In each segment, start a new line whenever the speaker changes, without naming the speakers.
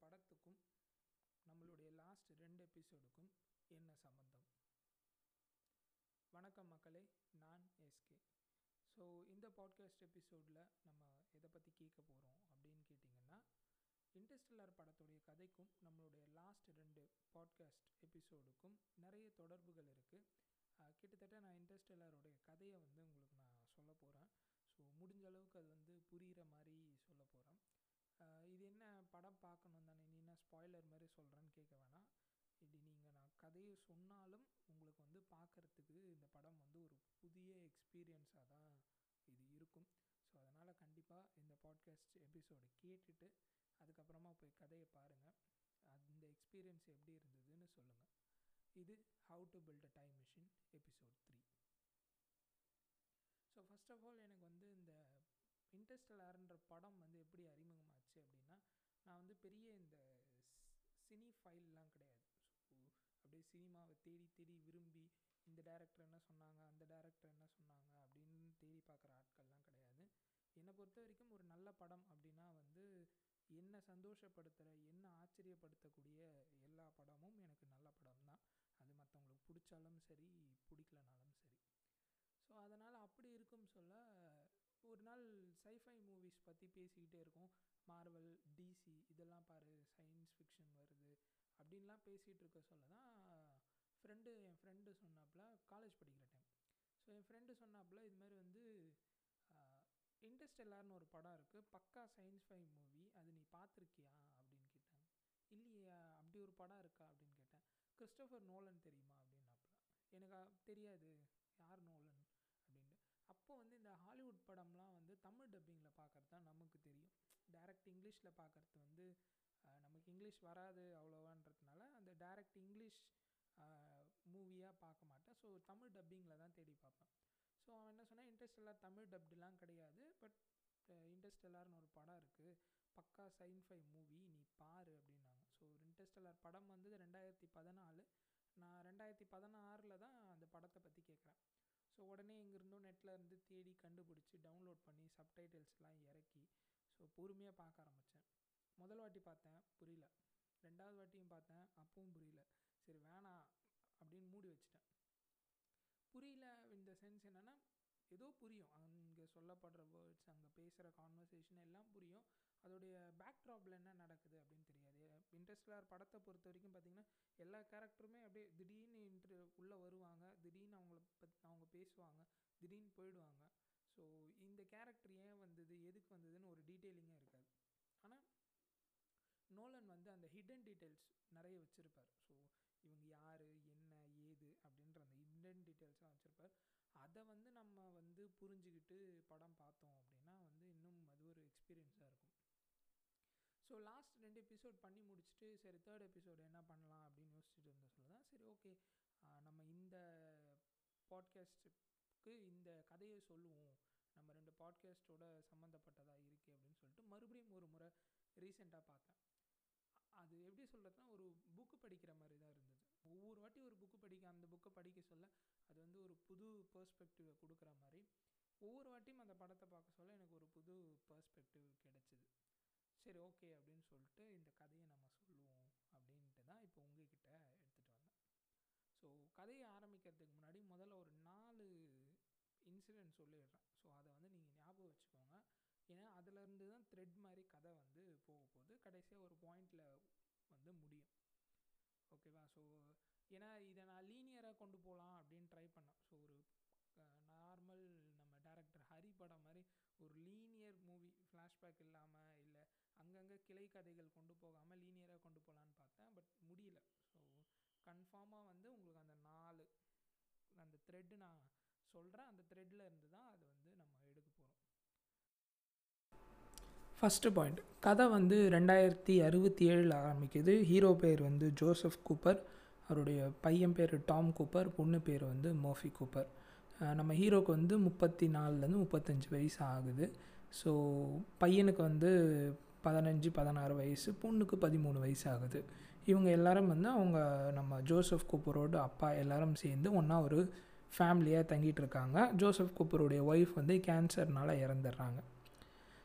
படத்துக்கும் நம்மளுடைய லாஸ்ட் ரெண்டு எபிசோடுக்கும் என்ன சம்மந்தம் வணக்கம் மக்களே நான் எஸ்கே ஸோ இந்த பாட்காஸ்ட் எபிசோடில் நம்ம எதை பற்றி கேட்க போகிறோம் அப்படின்னு கேட்டிங்கன்னா இன்டர்ஸ்டெல்லார் படத்துடைய கதைக்கும் நம்மளுடைய லாஸ்ட் ரெண்டு பாட்காஸ்ட் எபிசோடுக்கும் நிறைய தொடர்புகள் இருக்குது கிட்டத்தட்ட நான் இன்டர்ஸ்டெல்லாருடைய கதையை வந்து உங்களுக்கு நான் சொல்ல போகிறேன் ஸோ முடிஞ்ச அளவுக்கு அது வந்து புரிகிற மாதிரி சொல்ல போகிறேன் இது என்ன படம் பார்க்கணும் ஸ்பாய்லர் மாதிரி சொல்கிறேன்னு கேட்க வேணாம். இப்படி நீங்கள் நான் கதையை சொன்னாலும் உங்களுக்கு வந்து பார்க்குறதுக்கு இந்த படம் வந்து ஒரு புதிய எக்ஸ்பீரியன்ஸாக தான் இது இருக்கும். ஸோ அதனால் கண்டிப்பாக இந்த பாட்காஸ்ட் எபிசோடு கேட்டுட்டு அதுக்கப்புறமா போய் கதையை பாருங்கள் அந்த எக்ஸ்பீரியன்ஸ் எப்படி இருந்ததுன்னு சொல்லுங்கள் இது how to build a time machine episode three so first of all எனக்கு வந்து இந்த இன்டர்ஸ்டெல்லார்ன்ற படம் வந்து எப்படி அறிமுகமாச்சு அப்படின்னா நான் வந்து பெரிய இந்த சினி ஃபைல்லாம் கிடையாது. ஸோ அப்படியே சினிமாவை தேடி தேடி விரும்பி இந்த டேரக்டர் என்ன சொன்னாங்க அந்த டேரக்டர் என்ன சொன்னாங்க அப்படின்னு தேடி பார்க்குற ஆட்கள்லாம் கிடையாது. என்னை பொறுத்த வரைக்கும் ஒரு நல்ல படம் அப்படின்னா வந்து என்ன சந்தோஷப்படுத்துகிற என்ன ஆச்சரியப்படுத்தக்கூடிய எல்லா படமும் எனக்கு நல்ல படம் தான் அது மற்றவங்களுக்கு பிடிச்சாலும் சரி பிடிக்கலனாலும் சரி. ஸோ அதனால் அப்படி இருக்கும் சொல்ல ஒரு நாள் சைஃபை மூவிஸ் பற்றி பேசிக்கிட்டே இருக்கோம். மார்வல் டிசி இதெல்லாம் பாரு சயின்ஸ் ஃபிக்ஷன் வருது. அப்படின்லாம் பேசிகிட்டு இருக்க சொல்ல தான் ஃப்ரெண்டு என் ஃப்ரெண்டு சொன்னாப்புல காலேஜ் படிக்கிற டைம் ஸோ என் ஃப்ரெண்டு சொன்னாப்புல இது மாதிரி வந்து இன்டர்ஸ்டெல்லார்னு ஒரு படம் இருக்குது பக்கா சயின்ஸ் ஃபை மூவி அது நீ பார்த்துருக்கியா? அப்படின்னு கேட்டாங்க இல்லையா அப்படி ஒரு படம் இருக்கா? அப்படின்னு கேட்டேன். கிறிஸ்டோஃபர் நோலன் தெரியுமா? அப்படின்னாப்புல. எனக்கு தெரியாது. யார் நோலன் அப்படின்ட்டு. அப்போது வந்து இந்த ஹாலிவுட் படம்லாம் வந்து தமிழ் டப்பிங்கில் பார்க்குறது தான் நமக்கு தெரியும். டேரக்ட் இங்கிலீஷில் பார்க்குறது வந்து நமக்கு இங்கிலீஷ் வராது அவ்வளோவான்றதுனால அந்த டேரக்ட் இங்கிலீஷ் மூவியாக பார்க்க மாட்டேன். ஸோ தமிழ் டப்பிங்கில் தான் தேடி பார்ப்பேன். ஸோ அவன் என்ன சொன்னால் இன்ட்ரெஸ்டெல்லாம் தமிழ் டப்டுலாம் கிடையாது பட் இன்ட்ரெஸ்டெல்லார்னு ஒரு படம் இருக்குது பக்கா சைன்ஃபை மூவி நீ பாரு அப்படின்னாங்க. ஸோ ஒரு இன்ட்ரெஸ்டெல்லார் படம் வந்தது ரெண்டாயிரத்தி பதினாலு. நான் ரெண்டாயிரத்தி பதினாறில் தான் அந்த படத்தை பற்றி கேட்குறேன் ஸோ உடனே இங்கேருந்தும் நெட்டில் இருந்து தேடி கண்டுபிடிச்சி டவுன்லோட் பண்ணி சப்டைட்டில்ஸ்லாம் இறக்கி ஸோ பொறுமையாக பார்க்க ஆரம்பித்தேன் முதல் வாட்டி பார்த்தேன் புரியல. ரெண்டாவது வாட்டியும் பார்த்தேன் அப்பவும் புரியல. சரி வேணாம் அப்படின்னு மூடி வச்சுட்டேன். புரியல இந்த சென்ஸ் என்னென்னா ஏதோ புரியும். அங்கே சொல்லப்படுற வேர்ட்ஸ் அங்கே பேசுகிற கான்வர்சேஷன் எல்லாம் புரியும். அதோடைய பேக்ட்ராப்பில் என்ன நடக்குது அப்படின்னு தெரியாது. இன்ட்ரெஸ்டலார் படத்தை பொறுத்த வரைக்கும் பார்த்திங்கன்னா எல்லா கேரக்டருமே அப்படியே திடீர்னு இன்ட்ரு உள்ளே வருவாங்க. திடீர்னு அவங்கள பத் அவங்க பேசுவாங்க. திடீர்னு போயிடுவாங்க. ஸோ இந்த கேரக்டர் ஏன் வந்தது? எதுக்கு வந்ததுன்னு ஒரு டீட்டெயிலிங்கே இருக்காது. ஆனால் நோலன் வந்து அந்த ஹிடன் டீட்டெயில்ஸ் நிறைய வச்சுருப்பார். ஸோ இவங்க யார் என்ன ஏது அப்படின்ற அந்த ஹிடன் டீட்டெயில்ஸாக வச்சுருப்பார். அதை வந்து நம்ம வந்து புரிஞ்சுக்கிட்டு படம் பார்த்தோம் அப்படின்னா வந்து இன்னும் அது ஒரு எக்ஸ்பீரியன்ஸாக இருக்கும். ஸோ லாஸ்ட் ரெண்டு எபிசோட் பண்ணி முடிச்சுட்டு சரி தேர்ட் எபிசோடு என்ன பண்ணலாம் அப்படின்னு யோசிச்சுட்டு இருந்த சொல்ல தான் சரி ஓகே நம்ம இந்த பாட்காஸ்ட்டுக்கு இந்த கதையை சொல்லுவோம். நம்ம ரெண்டு பாட்காஸ்ட்டோட சம்மந்தப்பட்டதாக இருக்குது அப்படின்னு சொல்லிட்டு மறுபடியும் ஒரு முறை ரீசெண்டாக பார்த்தேன். அது எப்படி சொல்கிறதுனா ஒரு புக்கு படிக்கிற மாதிரி தான் இருந்தது. ஒவ்வொரு வாட்டி ஒரு புக்கு படிக்க அந்த புக்கை படிக்க சொல்ல அது வந்து ஒரு புது பெர்ஸ்பெக்டிவை கொடுக்குற மாதிரி ஒவ்வொரு வாட்டியும் அந்த படத்தை பார்க்க சொல்ல எனக்கு ஒரு புது பர்ஸ்பெக்டிவ் கிடச்சிது. சரி ஓகே அப்படின்னு சொல்லிட்டு இந்த கதையை நம்ம சொல்லுவோம் அப்படின்ட்டு தான் இப்போ உங்ககிட்ட எடுத்துகிட்டு வந்தேன். ஸோ கதையை ஆரம்பிக்கிறதுக்கு முன்னாடி முதல்ல ஒரு நாலு இன்சிடென்ட் சொல்லிடுறேன் ஸோ அதை வந்து நீங்கள் ஞாபகம் வச்சுக்கோங்க ஏன்னா அதிலேருந்து தான் த்ரெட் மாதிரி கதை வந்து போக போகுது கடைசியாக ஒரு பாயிண்டில் வந்து முடியும். ஓகேவா ஸோ ஏன்னா இதை நான் லீனியராக கொண்டு போகலாம் அப்படின்னு ட்ரை பண்ணேன். ஸோ ஒரு நார்மல் நம்ம டேரக்டர் ஹரி படம் மாதிரி ஒரு லீனியர் மூவி ஃப்ளாஷ்பேக் இல்லாமல் இல்லை அங்கங்கே கிளை கதைகள் கொண்டு போகாமல் லீனியராக கொண்டு போகலான்னு பார்த்தேன். பட் முடியல. ஸோ கன்ஃபார்மாக வந்து உங்களுக்கு அந்த நாலு அந்த த்ரெட்டு நான் சொல்கிறேன் அந்த த்ரெட்டில் இருந்து தான் அது வந்து நம்ம எடுக்க போகிறோம் ஃபஸ்ட்டு பாயிண்ட் கதை வந்து ரெண்டாயிரத்தி அறுபத்தி ஏழில் ஆரம்பிக்குது. ஹீரோ பேர் வந்து ஜோசப் கூப்பர். அவருடைய பையன் பேர் டாம் கூப்பர். பொண்ணு பேர் வந்து மோஃபி கூப்பர். நம்ம ஹீரோக்கு வந்து முப்பத்தி நாலுலேருந்து முப்பத்தஞ்சு வயசு ஆகுது. ஸோ பையனுக்கு வந்து பதினஞ்சு பதினாறு வயசு பொண்ணுக்கு பதிமூணு வயசு ஆகுது. இவங்க எல்லாரும் வந்து அவங்க நம்ம ஜோசப் கூப்பரோட அப்பா எல்லாரும் சேர்ந்து ஒன்றா ஒரு ஃபேமிலியாக தங்கிட்டு இருக்காங்க. ஜோசப் கூப்பருடைய ஒய்ஃப் வந்து கேன்சர்னால் இறந்துடுறாங்க.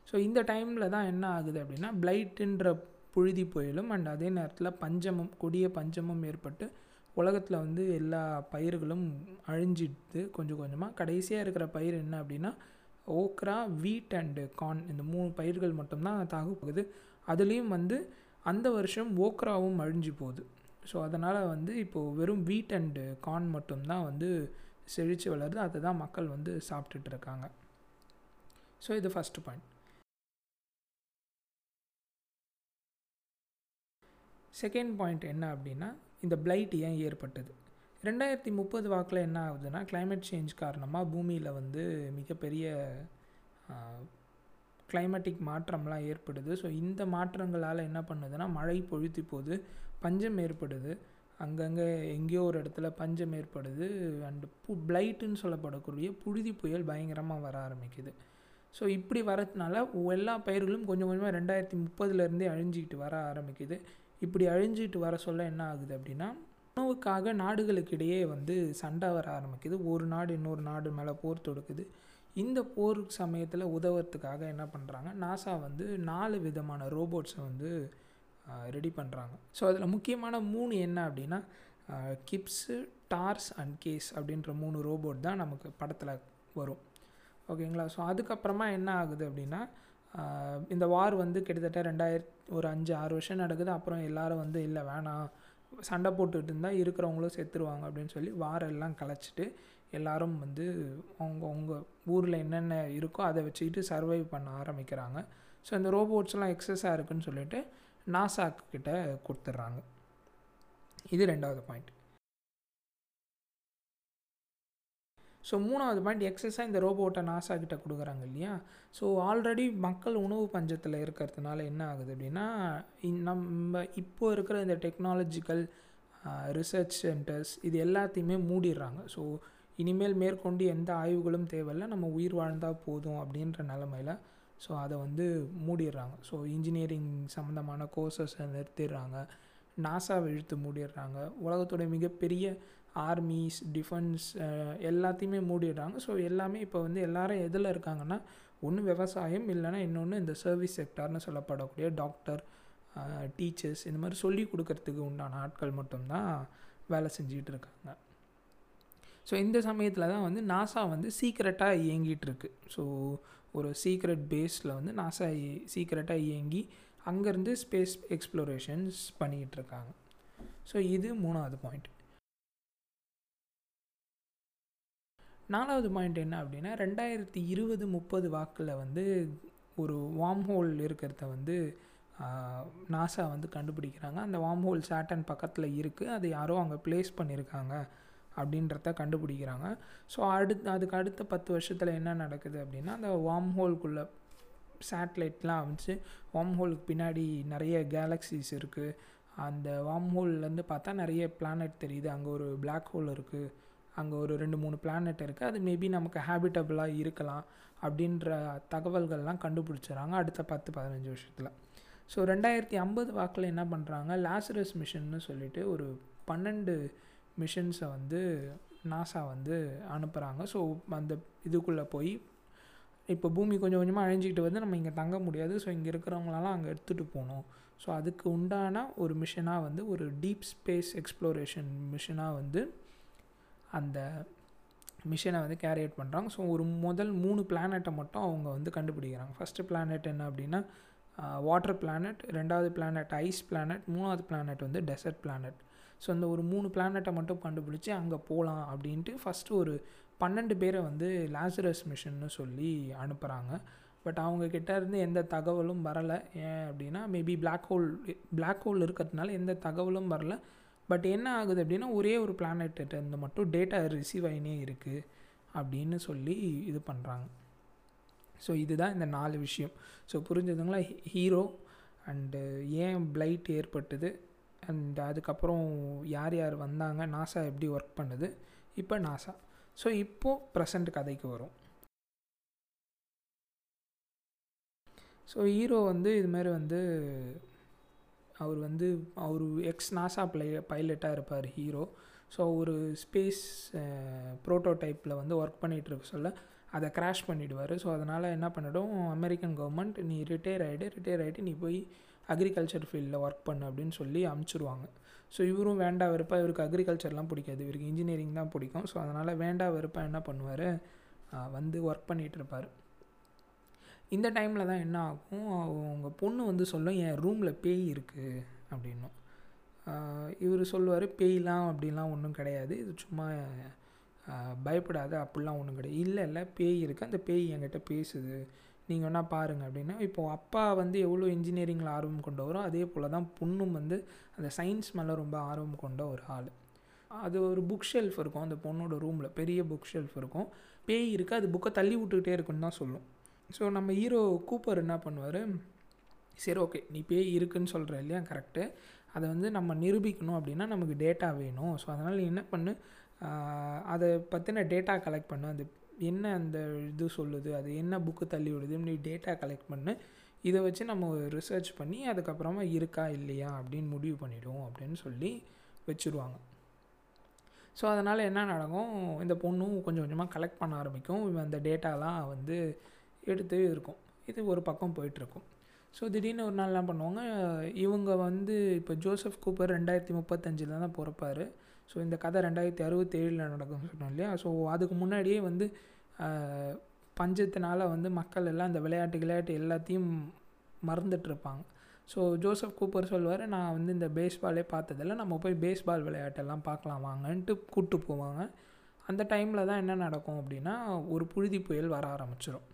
ஸோ இந்த டைமில் தான் என்ன ஆகுது அப்படின்னா பிளைட்டுன்ற புழுதி புயலும் அண்ட் அதே நேரத்தில் பஞ்சமும் கொடிய பஞ்சமும் ஏற்பட்டு உலகத்தில் வந்து எல்லா பயிர்களும் அழிஞ்சிடுது கொஞ்சம் கொஞ்சமாக கடைசியாக இருக்கிற பயிர் என்ன அப்படின்னா ஓக்ரா வீட் அண்டு கார்ன் இந்த மூணு பயிர்கள் மட்டும்தான் தாக்கு போகுது. அதுலேயும் வந்து அந்த வருஷம் ஓக்ராவும் அழிஞ்சு போகுது. ஸோ அதனால் வந்து இப்போது வெறும் வீட் அண்டு கார்ன் மட்டும்தான் வந்து செழித்து வளருது. அதை தான் மக்கள் வந்து சாப்பிட்டுட்டு இருக்காங்க. ஸோ இது ஃபஸ்ட்டு பாயிண்ட் செகண்ட் பாயிண்ட் என்ன அப்படின்னா இந்த பிளைட் ஏன் ஏற்பட்டது? ரெண்டாயிரத்தி முப்பது வாக்கில் என்ன ஆகுதுன்னா கிளைமேட் சேஞ்ச் காரணமாக பூமியில் வந்து மிகப்பெரிய கிளைமேட்டிக் மாற்றம்லாம் ஏற்படுது. ஸோ இந்த மாற்றங்களால் என்ன பண்ணுதுன்னா மழை பொழுத்தி போகுது பஞ்சம் ஏற்படுது. அங்கங்கே எங்கேயோ ஒரு இடத்துல பஞ்சம் ஏற்படுது. அண்டு பு பிளைட்டுன்னு சொல்லப்படக்கூடிய புழுதி புயல் பயங்கரமாக வர ஆரம்பிக்குது. ஸோ இப்படி வரதுனால எல்லா பயிர்களும் கொஞ்சம் கொஞ்சமாக ரெண்டாயிரத்தி முப்பதுலேருந்தே அழிஞ்சிக்கிட்டு வர ஆரம்பிக்குது. இப்படி அழிஞ்சிட்டு வர சொல்ல என்ன ஆகுது அப்படின்னா உணவுக்காக நாடுகளுக்கிடையே வந்து சண்டை வர ஆரம்பிக்குது. ஒரு நாடு இன்னொரு நாடு மேலே போர் தொடுக்குது. இந்த போர் சமயத்தில் உதவுறதுக்காக என்ன பண்ணுறாங்க நாசா வந்து நாலு விதமான ரோபோட்ஸை வந்து ரெடி பண்ணுறாங்க ஸோ அதில் முக்கியமான மூணு என்ன அப்படின்னா கிப்ஸு டார்ஸ் அண்ட் கேஸ் அப்படின்ற மூணு ரோபோட் தான் நமக்கு படத்தில் வரும். ஓகேங்களா? ஸோ அதுக்கப்புறமா என்ன ஆகுது அப்படின்னா இந்த வார் வந்து கிட்டத்தட்ட ரெண்டாயிரத்தி ஒரு அஞ்சு ஆறு வருஷம் நடக்குது. அப்புறம் எல்லாரும் வந்து இல்லை வேணாம். சண்டை போட்டுட்டு இருந்தால் இருக்கிறவங்களும் செத்துருவாங்க அப்படின்னு சொல்லி வாரெல்லாம் கலைச்சிட்டு எல்லாரும் வந்து அவங்க அவங்க ஊரில் என்னென்ன இருக்கோ அதை வச்சுக்கிட்டு சர்வைவ் பண்ண ஆரம்பிக்கிறாங்க. ஸோ இந்த ரோபோட்ஸ்லாம் எக்ஸஸாக இருக்குன்னு சொல்லிட்டு நாசாக்கிட்ட கொடுத்துட்றாங்க. இது ரெண்டாவது பாயிண்ட் ஸோ மூணாவது பாயிண்ட் எக்ஸஸாக இந்த ரோபோட்டை நாசா கிட்ட கொடுக்குறாங்க இல்லையா? ஸோ ஆல்ரெடி மக்கள் உணவு பஞ்சத்தில் இருக்கிறதுனால என்ன ஆகுது அப்படின்னா நம்ம இப்போ இருக்கிற இந்த டெக்னாலஜிக்கல் ரிசர்ச் சென்டர்ஸ் இது எல்லாத்தையுமே மூடிடுறாங்க. ஸோ இனிமேல் மேற்கொண்டு எந்த ஆய்வுகளும் தேவையில்லை நம்ம உயிர் வாழ்ந்தால் போதும் அப்படின்ற நிலமையில் ஸோ அதை வந்து மூடிடுறாங்க. ஸோ இன்ஜினியரிங் சம்மந்தமான கோர்சஸை நிறுத்திடுறாங்க. நாசாவை இழுத்து மூடிடுறாங்க. உலகத்துடைய மிகப்பெரிய ஆர்மிஸ் டிஃபென்ஸ் எல்லாத்தையுமே மூடிடுறாங்க. ஸோ எல்லாமே இப்போ வந்து எல்லாரும் எதில் இருக்காங்கன்னா ஒன்று விவசாயம் இல்லைன்னா இன்னொன்று இந்த சர்வீஸ் செக்டார்னு சொல்லப்படக்கூடிய டாக்டர் டீச்சர்ஸ் இந்த மாதிரி சொல்லி கொடுக்கறதுக்கு உண்டான ஆட்கள் மட்டும்தான் வேலை செஞ்சுக்கிட்டு இருக்காங்க. ஸோ இந்த சமயத்தில் தான் வந்து நாசா வந்து சீக்ரெட்டாக இயங்கிகிட்ருக்கு ஸோ ஒரு சீக்ரெட் பேஸில் வந்து நாசா சீக்ரெட்டாக இயங்கி அங்கேருந்து ஸ்பேஸ் எக்ஸ்ப்ளோரேஷன்ஸ் பண்ணிக்கிட்டு இருக்காங்க. ஸோ இது மூணாவது பாயிண்ட் நாலாவது பாயிண்ட் என்ன அப்படின்னா ரெண்டாயிரத்தி இருபது முப்பது வாக்கில் வந்து ஒரு வார்ம் ஹோல் இருக்கிறத வந்து நாசா வந்து கண்டுபிடிக்கிறாங்க. அந்த வார்ம் ஹோல் சேட்டன் பக்கத்தில் இருக்குது அது யாரோ அங்கே ப்ளேஸ் பண்ணியிருக்காங்க அப்படின்றத கண்டுபிடிக்கிறாங்க. ஸோ அடுத்து அதுக்கு அடுத்த பத்து வருஷத்தில் என்ன நடக்குது அப்படின்னா அந்த வார்ம் ஹோல்குள்ளே சேட்டலைட்லாம் அமைச்சு வார்ம் ஹோலுக்கு பின்னாடி நிறைய கேலக்ஸிஸ் இருக்குது அந்த வார்ம் ஹோல்லேருந்து பார்த்தா நிறைய பிளானட் தெரியுது. அங்கே ஒரு பிளாக் ஹோல் இருக்குது அங்கே ஒரு ரெண்டு மூணு பிளானட் இருக்குது அது மேபி நமக்கு ஹேபிட்டபிளாக இருக்கலாம் அப்படின்ற தகவல்கள்லாம் கண்டுபிடிச்சிடறாங்க அடுத்த பத்து பதினஞ்சு வருஷத்தில். ஸோ ரெண்டாயிரத்தி ஐம்பது வாக்கில் என்ன பண்ணுறாங்க லாசரஸ் மிஷன்னு சொல்லிட்டு ஒரு பன்னெண்டு மிஷன்ஸை வந்து நாசா வந்து அனுப்புகிறாங்க ஸோ அந்த இதுக்குள்ளே போய் இப்போ பூமி கொஞ்சம் கொஞ்சமாக அழிஞ்சிக்கிட்டு வந்து நம்ம இங்கே தங்க முடியாது. ஸோ இங்கே இருக்கிறவங்களெல்லாம் அங்கே எடுத்துகிட்டு போகணும். ஸோ அதுக்கு உண்டான ஒரு மிஷனாக வந்து ஒரு டீப் ஸ்பேஸ் எக்ஸ்ப்ளோரேஷன் மிஷனாக வந்து அந்த மிஷனை வந்து கேரி அவுட் பண்ணுறாங்க ஸோ ஒரு முதல் மூணு பிளானெட்டை மட்டும் அவங்க வந்து கண்டுபிடிக்கிறாங்க. ஃபஸ்ட்டு பிளானட் என்ன அப்படின்னா வாட்டர் பிளானட் ரெண்டாவது பிளானட் ஐஸ் பிளானட் மூணாவது பிளானட் வந்து டெசர்ட் பிளானட் ஸோ அந்த ஒரு மூணு பிளானட்டை மட்டும் கண்டுபிடிச்சி அங்கே போகலாம் அப்படின்ட்டு ஃபஸ்ட்டு ஒரு பன்னெண்டு பேரை வந்து லாசரஸ் மிஷன்னு சொல்லி அனுப்புகிறாங்க பட் அவங்கக்கிட்ட இருந்து எந்த தகவலும் வரலை. ஏன் அப்படின்னா maybe black hole black hole இருக்கிறதுனால எந்த தகவலும் வரல. பட் என்ன ஆகுது அப்படின்னா ஒரே ஒரு பிளானெட்டு இருந்து மட்டும் டேட்டா ரிசீவ் ஆகினே இருக்குது அப்படின்னு சொல்லி இது பண்ணுறாங்க ஸோ இதுதான் இந்த நாலு விஷயம். ஸோ புரிஞ்சதுங்களா? ஹீரோ அண்டு ஏன் பிளைட் ஏற்பட்டது? அண்ட் அதுக்கப்புறம் யார் யார் வந்தாங்க? நாசா எப்படி ஒர்க் பண்ணுது? இப்போ நாசா ஸோ இப்போது ப்ரெசண்ட் கதைக்கு வரும். ஸோ ஹீரோ வந்து இதுமாரி வந்து அவர் வந்து அவர் எக்ஸ் நாசா பிளை பைலட்டாக இருப்பார் ஹீரோ ஸோ ஒரு ஸ்பேஸ் ப்ரோட்டோடைப்பில் வந்து ஒர்க் பண்ணிகிட்ருக்க சொல்ல அதை க்ராஷ் பண்ணிவிடுவார் ஸோ அதனால் என்ன பண்ணிடும் அமெரிக்கன் கவர்மெண்ட் நீ ரிட்டையர் ஆகிடு ரிட்டையர் ஆகிட்டு நீ போய் அக்ரிகல்ச்சர் ஃபீல்டில் ஒர்க் பண்ணு அப்படின்னு சொல்லி அமுச்சிருவாங்க. ஸோ இவரும் வேண்டா வெறுப்பா இவருக்கு அக்ரிகல்ச்சர்லாம் பிடிக்காது. இவருக்கு இன்ஜினியரிங் தான் பிடிக்கும். ஸோ அதனால் வேண்டா வெறுப்பா என்ன பண்ணுவார் வந்து ஒர்க் பண்ணிகிட்டு இருப்பார் இந்த டைமில் தான் என்ன ஆகும்? அவங்க பொண்ணு வந்து சொல்லும் என் ரூமில் பேய் இருக்குது அப்படின்னும். இவர் சொல்லுவார் பேய்லாம் அப்படிலாம் ஒன்றும் கிடையாது. இது சும்மா பயப்படாத அப்படிலாம் ஒன்றும் கிடையாது. இல்லை இல்லை பேய் இருக்குது அந்த பேய் என்கிட்ட பேசுது. நீங்கள் வேணால் பாருங்கள் அப்படின்னா இப்போது அப்பா வந்து எவ்வளோ இன்ஜினியரிங்கில் ஆர்வம் கொண்டவரோ அதே போல் தான் பொண்ணும் வந்து அந்த சயின்ஸ் மேலே ரொம்ப ஆர்வம் கொண்ட ஒரு ஆள். அது ஒரு புக் ஷெல்ஃப் இருக்கும். அந்த பொண்ணோட ரூமில் பெரிய புக் ஷெல்ஃப் இருக்கும். பேய் இருக்குது அது புக்கை தள்ளி விட்டுக்கிட்டே இருக்குன்னு தான் சொல்லும். ஸோ நம்ம ஹீரோ கூப்பர் என்ன பண்ணுவார்? சரி ஓகே நீ பேய் இருக்குன்னு சொல்கிற இல்லையா? கரெக்டு அதை வந்து நம்ம நிரூபிக்கணும் அப்படின்னா நமக்கு டேட்டா வேணும். ஸோ அதனால் நீ என்ன பண்ணு? அதை பற்றின டேட்டா கலெக்ட் பண்ணு. அந்த என்ன அந்த இது சொல்லுது? அது என்ன புக்கு தள்ளி விடுது நீ டேட்டா கலெக்ட் பண்ணு. இதை வச்சு நம்ம ரிசர்ச் பண்ணி அதுக்கப்புறமா இருக்கா இல்லையா அப்படின்னு முடிவு பண்ணிவிடுவோம் அப்படின்னு சொல்லி வச்சுருவாங்க. ஸோ அதனால் என்ன நடக்கும்? இந்த பொண்ணும் கொஞ்சம் கொஞ்சமாக கலெக்ட் பண்ண ஆரம்பிக்கும். இவன் அந்த டேட்டாலாம் வந்து எடுத்து இருக்கும். இது ஒரு பக்கம் போயிட்டுருக்கும். ஸோ திடீர்னு ஒரு நாள் என்ன பண்ணுவாங்க இவங்க வந்து இப்போ ஜோசப் கூப்பர் ரெண்டாயிரத்தி முப்பத்தஞ்சில் தான் பிறப்பார். ஸோ இந்த கதை ரெண்டாயிரத்தி அறுபத்தேழில் நடக்கும்னு சொன்னோம் இல்லையா? ஸோ அதுக்கு முன்னாடியே வந்து பஞ்சத்தினால வந்து மக்கள் எல்லாம் இந்த விளையாட்டு விளையாட்டு எல்லாத்தையும் மறந்துட்டுருப்பாங்க. ஸோ ஜோசப் கூப்பர் சொல்லுவார் நான் வந்து இந்த பேஸ்பாலே பார்த்ததில்ல. நம்ம போய் பேஸ்பால் விளையாட்டெல்லாம் பார்க்கலாம். வாங்கன்ட்டு கூப்பிட்டு போவாங்க. அந்த டைமில் தான் என்ன நடக்கும் அப்படின்னா ஒரு புழுதி புயல் வர ஆரம்பிச்சிடும்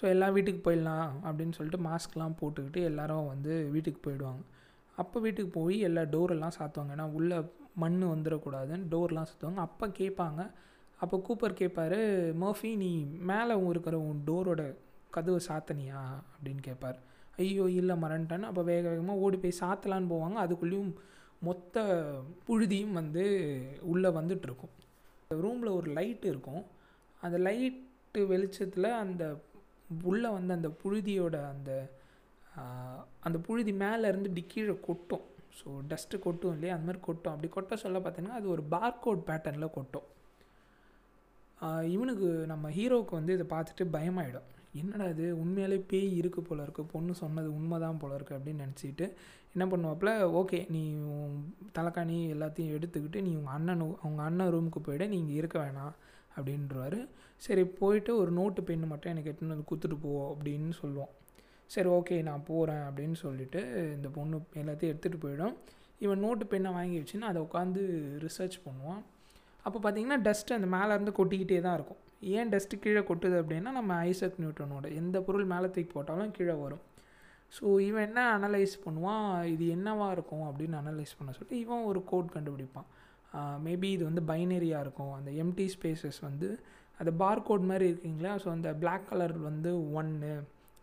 ஸோ எல்லாம் வீட்டுக்கு போயிடலாம் அப்படின்னு சொல்லிட்டு மாஸ்க்லாம் போட்டுக்கிட்டு எல்லோரும் வந்து வீட்டுக்கு போயிடுவாங்க. அப்போ வீட்டுக்கு போய் எல்லா டோரெல்லாம் சாத்துவாங்க. ஏன்னா உள்ளே மண் வந்துடக்கூடாதுன்னு டோர்லாம் சாத்துவாங்க. அப்போ கேட்பாங்க. அப்போ கூப்பர் கேட்பார் மர்ஃபி நீ மேலே இருக்கிற உன் டோரோட கதவை சாத்தனியா? அப்படின்னு கேட்பார். ஐயோ இல்லை மரண்டான்னு அப்போ வேக வேகமாக ஓடி போய் சாத்தலான்னு போவாங்க. அதுக்குள்ளேயும் மொத்த புழுதியும் வந்து உள்ளே வந்துட்டுருக்கும். ரூமில் ஒரு லைட் இருக்கும். அந்த லைட்டு வெளிச்சத்தில் அந்த உள்ளே வந்து அந்த புழுதியோட அந்த அந்த புழுதி மேலேருந்து இப்படி கீழே கொட்டும். ஸோ டஸ்ட்டு கொட்டும் இல்லையா? அந்த மாதிரி கொட்டும். அப்படி கொட்ட சொல்ல பார்த்தீங்கன்னா அது ஒரு பார்கோட் பேட்டர்னில் கொட்டும். இவனுக்கு நம்ம ஹீரோவுக்கு வந்து இதை பார்த்துட்டு பயமாயிடும். என்னடா இது? உண்மையாலே பேய் இருக்குது போல இருக்குது பொண்ணு சொன்னது உண்மை தான் போல இருக்குது அப்படின்னு நினச்சிட்டு என்ன பண்ணுவாப்புல? ஓகே நீ தலைக்காணி எல்லாத்தையும் எடுத்துக்கிட்டு நீ உங்கள் அண்ணன் அவங்க அண்ணன் ரூமுக்கு போயிட. நீ இங்கே இருக்க வேணாம். அப்படின்றவாரு சரி போயிட்டு ஒரு நோட்டு பெண்ணு மட்டும் எனக்கு எட்டுன்னு வந்து கொடுத்துட்டு போ அப்படின்னு சொல்லுவோம் சரி ஓகே நான் போகிறேன் அப்படின்னு சொல்லிட்டு இந்த பொண்ணு எல்லாத்தையும் எடுத்துகிட்டு போயிடும். இவன் நோட்டு பெண்ணை வாங்கி வச்சுன்னு அதை உட்காந்து ரிசர்ச் பண்ணுவான். அப்போ பார்த்தீங்கன்னா டஸ்ட்டு அந்த மேலேருந்து கொட்டிக்கிட்டே தான் இருக்கும். ஏன் டஸ்ட்டு கீழே கொட்டுது அப்படின்னா நம்ம ஐசக் நியூட்டனோட எந்த பொருள் மேலே தூக்கி போட்டாலும் கீழே வரும். ஸோ இவன் என்ன அனலைஸ் பண்ணுவான்? இது என்னவாக இருக்கும் அப்படின்னு அனலைஸ் பண்ண சொல்லிட்டு இவன் ஒரு கோட் கண்டுபிடிப்பான். மேபி இது வந்து பைனரியாக இருக்கும். அந்த எம்டி ஸ்பேசஸ் வந்து அது பார் கோட் மாதிரி இருக்கீங்களா? ஸோ அந்த பிளாக் கலர் வந்து ஒன்று